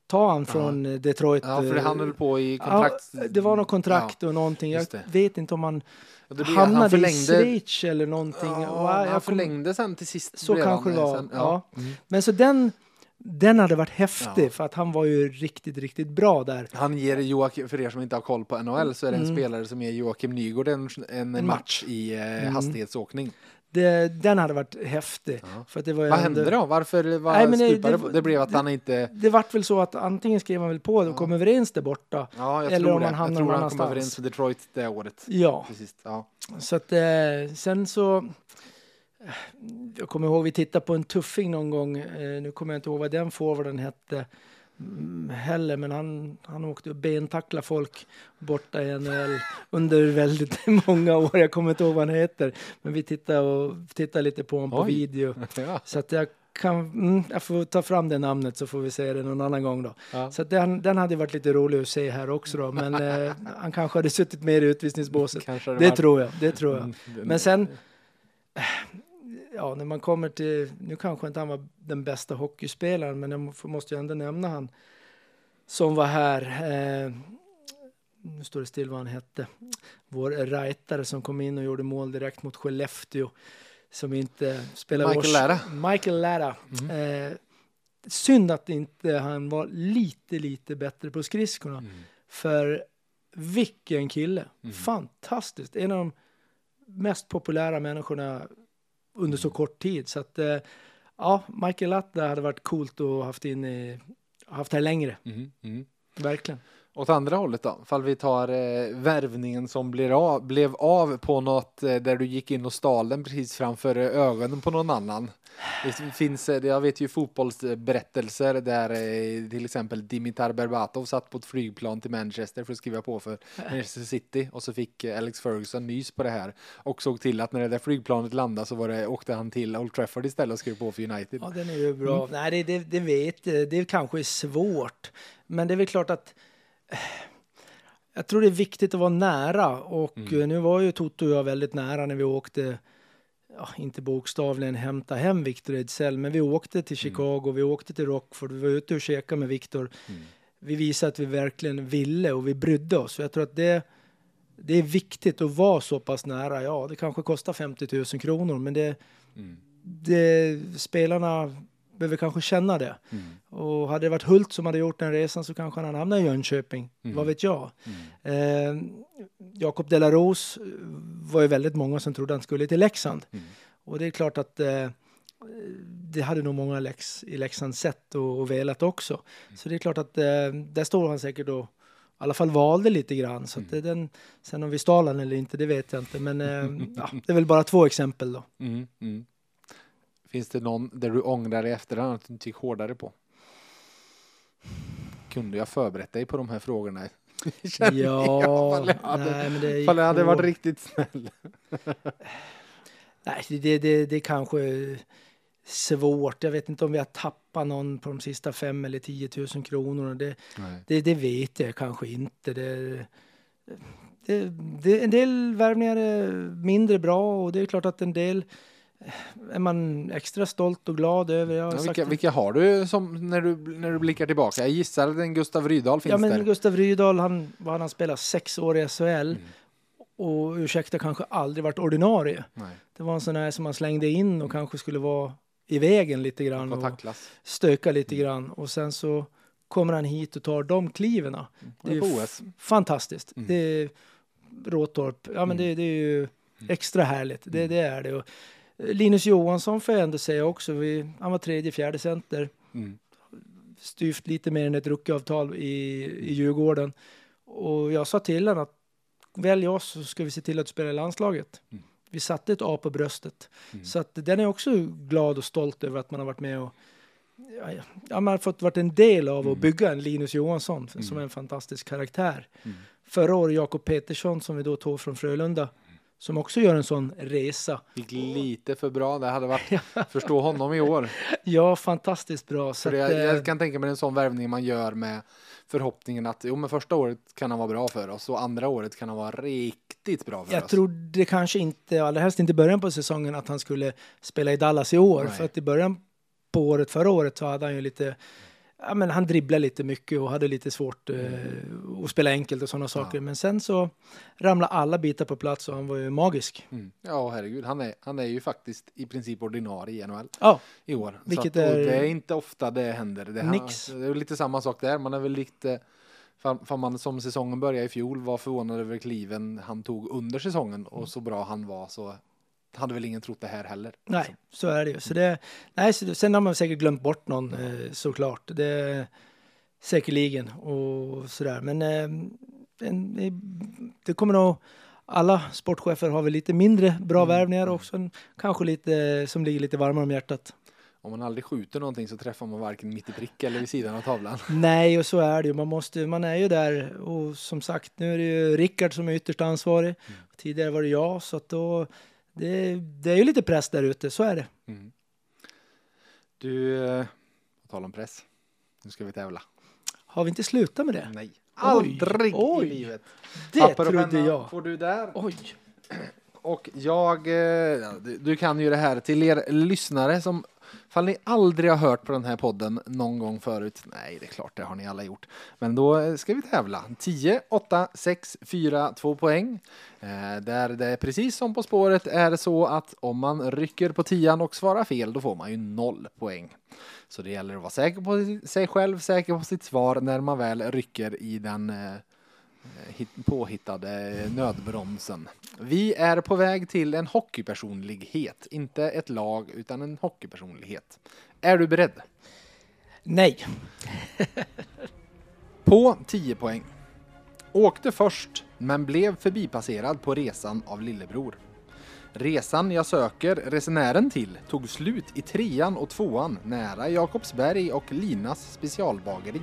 ta han från eh, Detroit. Ja, för det eh, han höll på i kontrakt. Ja, det var något kontrakt och någonting. Jag vet inte om han Ja, blir- hamnade han i Schweiz eller någonting. Ja, Och, ja, han jag kom- förlängde sen till sist. Så blev kanske det eh, var, sen- ja. Mm. Men så den, den hade varit häftig Ja. för att han var ju riktigt, riktigt bra där. Han ger Joakim, för er som inte har koll på NHL så är det en Mm. spelare som ger Joakim Nygård en, en, En match i eh, Mm. hastighetsåkning. Det, den hade varit häftig. Ja. För att det var Vad ändå- hände då? Varför var Nej, men det- det- det, det blev att han inte... Det vart väl så att antingen skrev han väl på och kom överens där borta. Ja, jag Eller tror om det. han jag tror han kom överens med Detroit det året. Ja, Precis. Ja. så att eh, sen så... Jag kommer ihåg vi tittade på en tuffing någon gång. Eh, nu kommer jag inte ihåg vad den forwarden hette heller, men han, han åkte och bentacklade folk borta i NHL under väldigt många år. Jag kommer inte ihåg vad han heter, men vi tittade, och, tittade lite på honom på Oj. video. Ja. Så att jag kan, mm, jag får ta fram det namnet så får vi säga det någon annan gång då. Ja. Så den, den hade varit lite rolig att se här också då, men eh, han kanske hade suttit med i utvisningsbåset. Kanske Det var- tror jag, det tror jag. Mm, Men sen, ja, när man kommer till, nu kanske inte han var den bästa hockeyspelaren, men jag må- måste ju ändå nämna han som var här. Eh, nu står det still vad han hette. Vår rightare som kom in och gjorde mål direkt mot Skellefteå. Som inte spelar Michael års- Lara. Michael Lara. Eh, synd att inte han var lite, lite bättre på skridskorna. Mm. För vilken kille! Mm. Fantastiskt! En av de mest populära människorna under så kort tid. Så att, eh, ja, Michael Latta hade varit coolt att ha haft in i, haft här längre. Mm, mm. Verkligen. Åt andra hållet då? Fall vi tar eh, värvningen som blir av, blev av på något eh, där du gick in och stal den precis framför eh, ögonen på någon annan. Det finns, eh, det- jag vet ju fotbollsberättelser där eh, till exempel Dimitar Berbatov satt på ett flygplan till Manchester för att skriva på för Manchester City och så fick eh, Alex Ferguson nys på det här och såg till att när det där flygplanet landade så var det, åkte han till Old Trafford istället och skrev på för United. Ja, den är ju bra. Nej, det, det, det vet jag. Det kanske är svårt. Men det är väl klart att eh, jag tror det är viktigt att vara nära och eh, nu var ju Toto och jag väldigt nära när vi åkte Ja, inte bokstavligen hämta hem Victor Ejdsell, men vi åkte till Chicago, vi åkte till Rockford, vi var ute och käkade med Victor. Vi visade att vi verkligen ville och vi brydde oss. Så jag tror att det, det är viktigt att vara så pass nära. Ja, det kanske kostar 50 000 kronor, men det, det, spelarna behöver kanske känna det. Och hade det varit Hult som hade gjort den resan så kanske han hade hamnat i Jönköping. Vad vet jag? Eh, Jakob Delaros var ju väldigt många som trodde han skulle till Leksand. Och det är klart att eh, det hade nog många Lex, i Leksand sett och, och velat också. Så det är klart att eh, där står han säkert och i alla fall valde lite grann. Så att det, den, sen om vi stal han eller inte, det vet jag inte. Men eh, ja, det är väl bara två exempel då. Finns det någon där du ångrar i efterhand att du inte gick hårdare på? Kunde jag förberett dig på de här frågorna? Jag, Ja, jag hade, nej, men det hade på- varit riktigt snäll. Nej, det, det, det är kanske svårt. Jag vet inte om vi har tappat någon på de sista fem eller 10 000 kronorna. Det, det, det vet jag kanske inte. Det, det, det, en del värvningar är mindre bra och det är klart att en del är man extra stolt och glad över. Jag har Ja, vilka, det. vilka har du som när du, när du blickar tillbaka? Jag gissar att en Gustav Rydahl finns Ja, men där. Gustav Rydahl, han, hade han spelat? Sex år i SHL. Mm. Och ursäkta, kanske aldrig varit ordinarie. Nej, Det var en sån här som man slängde in och kanske skulle vara i vägen lite grann. Och, tacklas. stöka lite Mm. grann och sen så kommer han hit och tar de kliven. Det är f- OS. fantastiskt. Mm. Det är Råtorp, ja men det, det är ju extra härligt. Det, det är det. Och Linus Johansson får jag ändå säga också. Vi, han var tredje, fjärde center. Mm. Styvt lite mer än ett rookieavtal i, i Djurgården. Och jag sa till honom att välj oss så ska vi se till att spela i landslaget. Mm. Vi satte ett A på bröstet. Mm. Så att den är också glad och stolt över att man har varit med och ja, man har fått varit en del av att bygga en Linus Johansson som är en fantastisk karaktär. Mm. Förra året Jakob Petersson som vi då tog från Frölunda som också gör en sån resa. Gick lite för bra. Det hade varit förstå honom i år. Ja, fantastiskt bra. Så jag, att, eh, jag kan tänka mig en sån värvning man gör med förhoppningen att jo, men första året kan han vara bra för oss och andra året kan han vara riktigt bra för Jag oss. trodde kanske inte, allra helst inte i början på säsongen, att han skulle spela i Dallas i år. Nej. För att i början på året, förra året, så hade han ju lite, ja men han dribblade lite mycket och hade lite svårt eh, att spela enkelt och sådana saker. Men sen så ramlade alla bitar på plats och han var ju magisk. Mm. Ja, herregud. Han är, han är ju faktiskt i princip ordinarie i NHL Ja, i år. Vilket så att, är- det är inte ofta det händer. Det, Nix. det är lite samma sak där. Man är väl lite, för, för man som säsongen började i fjol var förvånad över kliven han tog under säsongen och så bra han var så hade väl ingen trott det här heller. Nej, så är det ju. Så det, nej, så, sen har man säkert glömt bort någon eh, såklart. Det, säkerligen och sådär. Men eh, en, det kommer nog alla sportchefer har väl lite mindre bra mm. värvningar och sen kanske lite som ligger lite varmare om hjärtat. Om man aldrig skjuter någonting så träffar man varken mitt i prick eller vid sidan av tavlan. Nej, och så är det ju. Man, måste, man är ju där och som sagt, nu är det ju Rickard som är ytterst ansvarig. Mm. Tidigare var det jag, så att då det, det är ju lite press där ute, så är det. Mm. Du, eh, på tal om press, nu ska vi tävla. Har vi inte slutat med det? Nej, aldrig oj, i livet. Det Papper trodde jag. får du där. Oj. Och jag, eh, du kan ju det här till er lyssnare som Fall ni aldrig har hört på den här podden någon gång förut, nej det är klart det har ni alla gjort. Men då eh, ska vi tävla. 10, 8, 6, 4, 2 poäng. Eh, där det precis som På spåret är så att om man rycker på tian och svarar fel då får man ju noll poäng. Så det gäller att vara säker på sig själv, säker på sitt svar när man väl rycker i den eh, påhittade nödbromsen. Vi är på väg till en hockeypersonlighet, inte ett lag utan en hockeypersonlighet. Är du beredd? Nej. på 10 poäng. Åkte först men blev förbipasserad på resan av lillebror. Resan jag söker resenären till tog slut i trean och tvåan nära Jakobsberg och Linas specialbageri.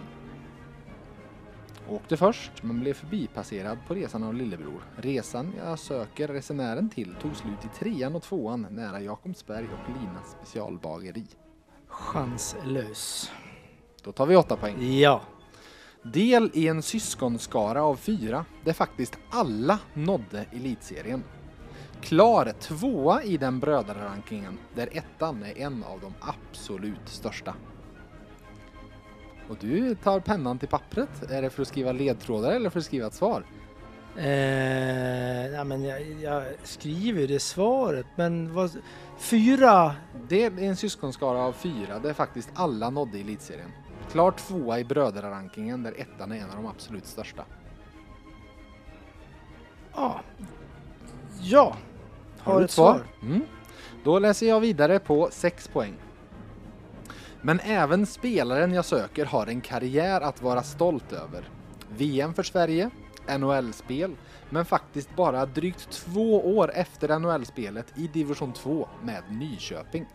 Åkte först, men blev förbipasserad på resan av lillebror. Resan jag söker resenären till tog slut i trean och tvåan nära Jakobsberg och Linas specialbageri. Chanslös. Då tar vi åtta poäng. Ja. Del i en syskonskara av fyra där faktiskt alla nådde elitserien. Klar tvåa i den brödrarankingen där ettan är en av de absolut största. Och du tar pennan till pappret. Är det för att skriva ledtrådar eller för att skriva ett svar? Eh, ja, men jag, jag skriver det svaret, men vad, fyra? Det är en syskonskara av fyra där faktiskt alla nådde elitserien. Klart tvåa i brödrarankingen där ettan är en av de absolut största. Ja. Ja. Har, har du ett svar? svar? Mm. Då läser jag vidare på sex poäng. Men även spelaren jag söker har en karriär att vara stolt över. VM för Sverige, NHL-spel, men faktiskt bara drygt två år efter NHL-spelet i division 2 med Nyköping.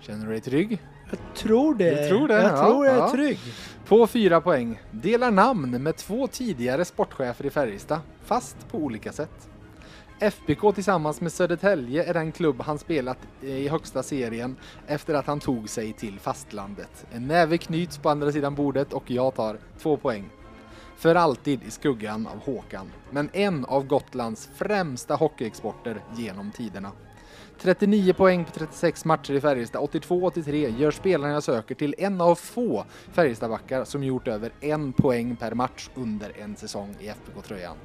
Känner du dig trygg? Jag tror det. Du tror det? Jag ja, tror jag är ja. trygg. På fyra poäng. Delar namn med två tidigare sportchefer i Färjestad, fast på olika sätt. FBK tillsammans med Södertälje är den klubb han spelat i högsta serien efter att han tog sig till fastlandet. En näve knyts på andra sidan bordet och jag tar två poäng. För alltid i skuggan av Håkan, men en av Gotlands främsta hockeyexporter genom tiderna. 39 poäng på 36 matcher i Färjestad, 82-83 gör spelaren jag söker till en av få Färjestadbackar som gjort över en poäng per match under en säsong i FBK-tröjan.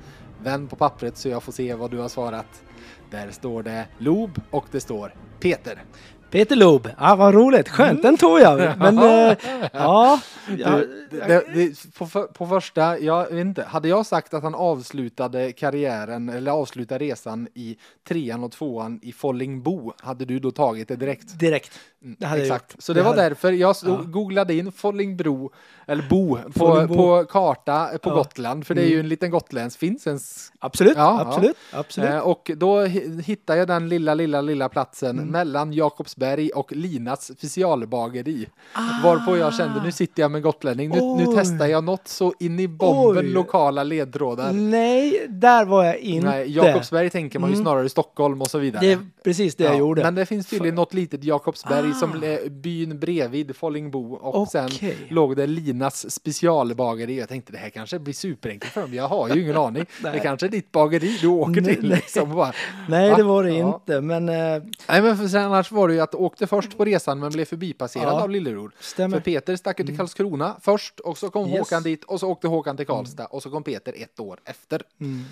Vänd på pappret så jag får se vad du har svarat. Där står det Lob och det står Peter. Peter Loob, ah, vad roligt, skönt, mm. den tog jag. Men äh, ja. Du, det, det, på, på, första, jag vet inte, hade jag sagt att han avslutade karriären eller avslutade resan i trean och tvåan i Follingbo, hade du då tagit det direkt? Direkt. Mm, det hade Exakt, jag så det, det var hade... därför jag ja. googlade in Follingbro, eller Bo, på, på karta på ja. Gotland, för det är ju mm. en liten gotländsk, finns en... Absolut, ja, absolut, absolut. Eh, och då hittade jag den lilla, lilla, lilla platsen mm. mellan Jakobsberg och Linas specialbageri. Ah. Varpå jag kände, nu sitter jag med gotlänning, nu, nu testar jag något så in i bomben Oj. lokala ledtrådar. Nej, där var jag inte. Nej, Jakobsberg tänker man ju mm. snarare Stockholm och så vidare. Det är precis det jag gjorde. Men det finns tydligen något litet Jakobsberg ah. som byn bredvid Follingbo och okay. sen låg det Linas specialbageri. Jag tänkte det här kanske blir superenkelt för dem. Jag har ju ingen aning. det kanske är ditt bageri du åker till. Nej, liksom, bara, nej det var det ja. inte. Men, äh... Nej, men för sen annars var det ju att åkte först på resan men blev förbipasserad ja. av Lillebror. För Peter stack ut till mm. Karlskrona först och så kom yes. Håkan dit och så åkte Håkan till Karlstad mm. och så kom Peter ett år efter. Mm.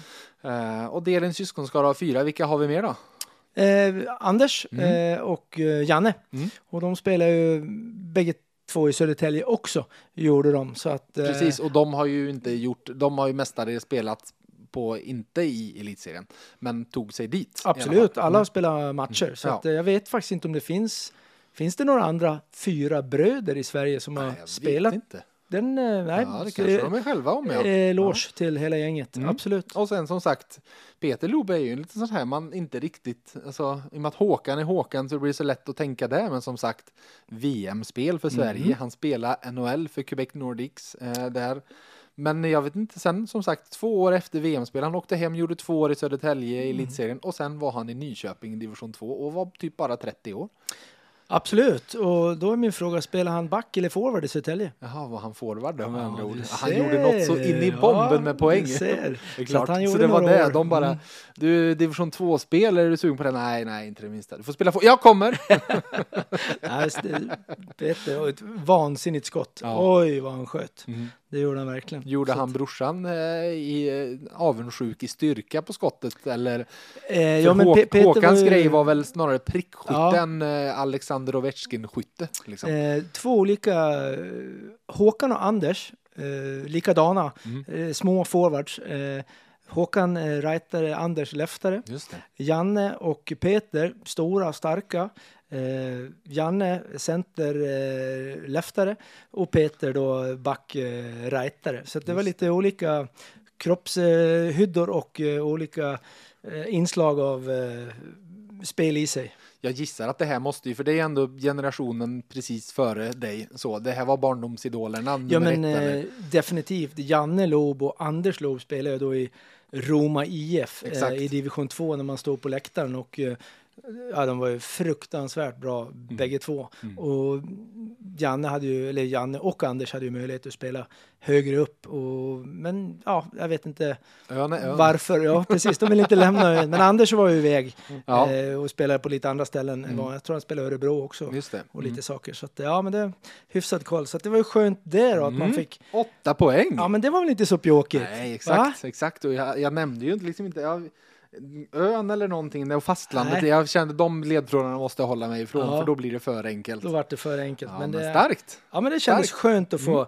Uh, och delens syskonskara av fyra, vilka har vi mer då? Eh, Anders mm. eh, och eh, Janne. Mm. Och de spelar ju bägge två i Södertälje också, gjorde de. Så att, eh, Precis, och de har ju inte gjort, de har ju mestadels spelat på, inte i elitserien, men tog sig dit. Absolut, alla har Mm. spelat matcher. Så Ja. att, eh, jag vet faktiskt inte om det finns Finns det några andra fyra bröder i Sverige som har Nej, vet spelat inte. den? eh, Nej, Ja, det kanske eh, de är själva om. Ja. Eloge till hela gänget, Mm. absolut. Och sen som sagt, Peter Lobe är ju en liten sån här man inte riktigt, alltså i och med att Håkan är Håkan så blir det så lätt att tänka där, men som sagt VM-spel för Sverige. Mm. Han spelar NHL för Quebec Nordics eh, där. Men jag vet inte, sen som sagt två år efter VM-spel, han åkte hem, gjorde två år i Södertälje Mm. i elitserien och sen var han i Nyköping i division 2 och var typ bara 30 år. Absolut, och då är min fråga, spelar han back eller forward i Södertälje? Jaha, var han forward då med Ja, andra ord? Han gjorde något så in i bomben Ja, med poäng. ser. Det är Så klart. Så, gjorde det var det. år. De bara, Mm. du division 2-spel, är du sugen på det? Nej, nej, inte det minsta. Du får spela. Jag kommer! Nej, det- ett vansinnigt skott. Ja. Oj, vad han sköt. Det gjorde han verkligen. Gjorde Så han brorsan eh, i, eh, avundsjuk i styrka på skottet? Eller? Eh, ja, men Pe- Peter Håkans var ju- grej var väl snarare prickskytte Ja. än eh, Alexander Ovechkin-skytte. Liksom. Eh, två olika, eh, Håkan och Anders, eh, likadana, Mm. eh, små forwards. Eh, Håkan eh, rightare, Anders leftare. Janne och Peter, stora och starka. Eh, Janne center eh, leftare och Peter då back eh, rightare. Så det var lite olika kroppshyddor och eh, olika eh, inslag av eh, spel i sig. Jag gissar att det här måste ju, för det är ändå generationen precis före dig. Så det här var barndomsidolerna Ja men eh, definitivt. Janne Lob och Anders Lob spelade ju då i Roma IF eh, i division 2 när man stod på läktaren och eh, ja, de var ju fruktansvärt bra bägge två. Mm. Och Janne hade ju, eller Janne och Anders hade ju möjlighet att spela högre upp och men ja, jag vet inte Ön är ön. varför. Ja, precis, de vill inte lämna ön. Men Anders var ju iväg Ja. eh, och spelade på lite andra ställen. än Mm. Jag tror han spelade Örebro också Just det. och lite Mm. saker. Så att, ja, men det är hyfsad koll. Så att det var ju skönt det då, att man Mm. fick Åtta poäng! Ja, men det var väl inte så pjåkigt? Nej, exakt, exakt. Och jag, jag nämnde ju inte liksom inte jag, ön eller någonting, och fastlandet. Nej. Jag kände de ledtrådarna måste jag hålla mig ifrån, Ja. för då blir det för enkelt. Då var det för enkelt. ja, men, men det, starkt! ja, men det kändes Starkt. skönt att få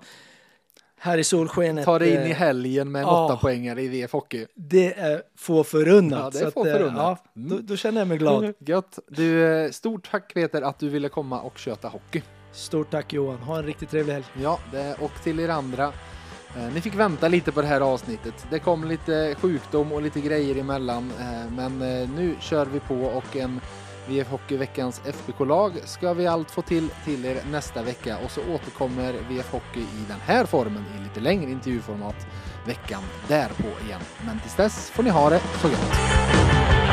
här i solskenet. Ta dig in i eh, helgen med en ja. åtta poängare i VF Hockey. Det är få förunnat. Ja, det är så att, få eh, förunnat. Ja, då, då känner jag mig glad. Gött! Du, eh, stort tack Peter att du ville komma och köta hockey. Stort tack Johan. Ha en riktigt trevlig helg. Ja, det, och till er andra. Eh, ni fick vänta lite på det här avsnittet. Det kom lite sjukdom och lite grejer emellan, eh, men eh, nu kör vi på och en VF Hockey veckans FBK-lag ska vi allt få till till er nästa vecka och så återkommer VF Hockey i den här formen i lite längre intervjuformat veckan därpå igen. Men tills dess får ni ha det så gött.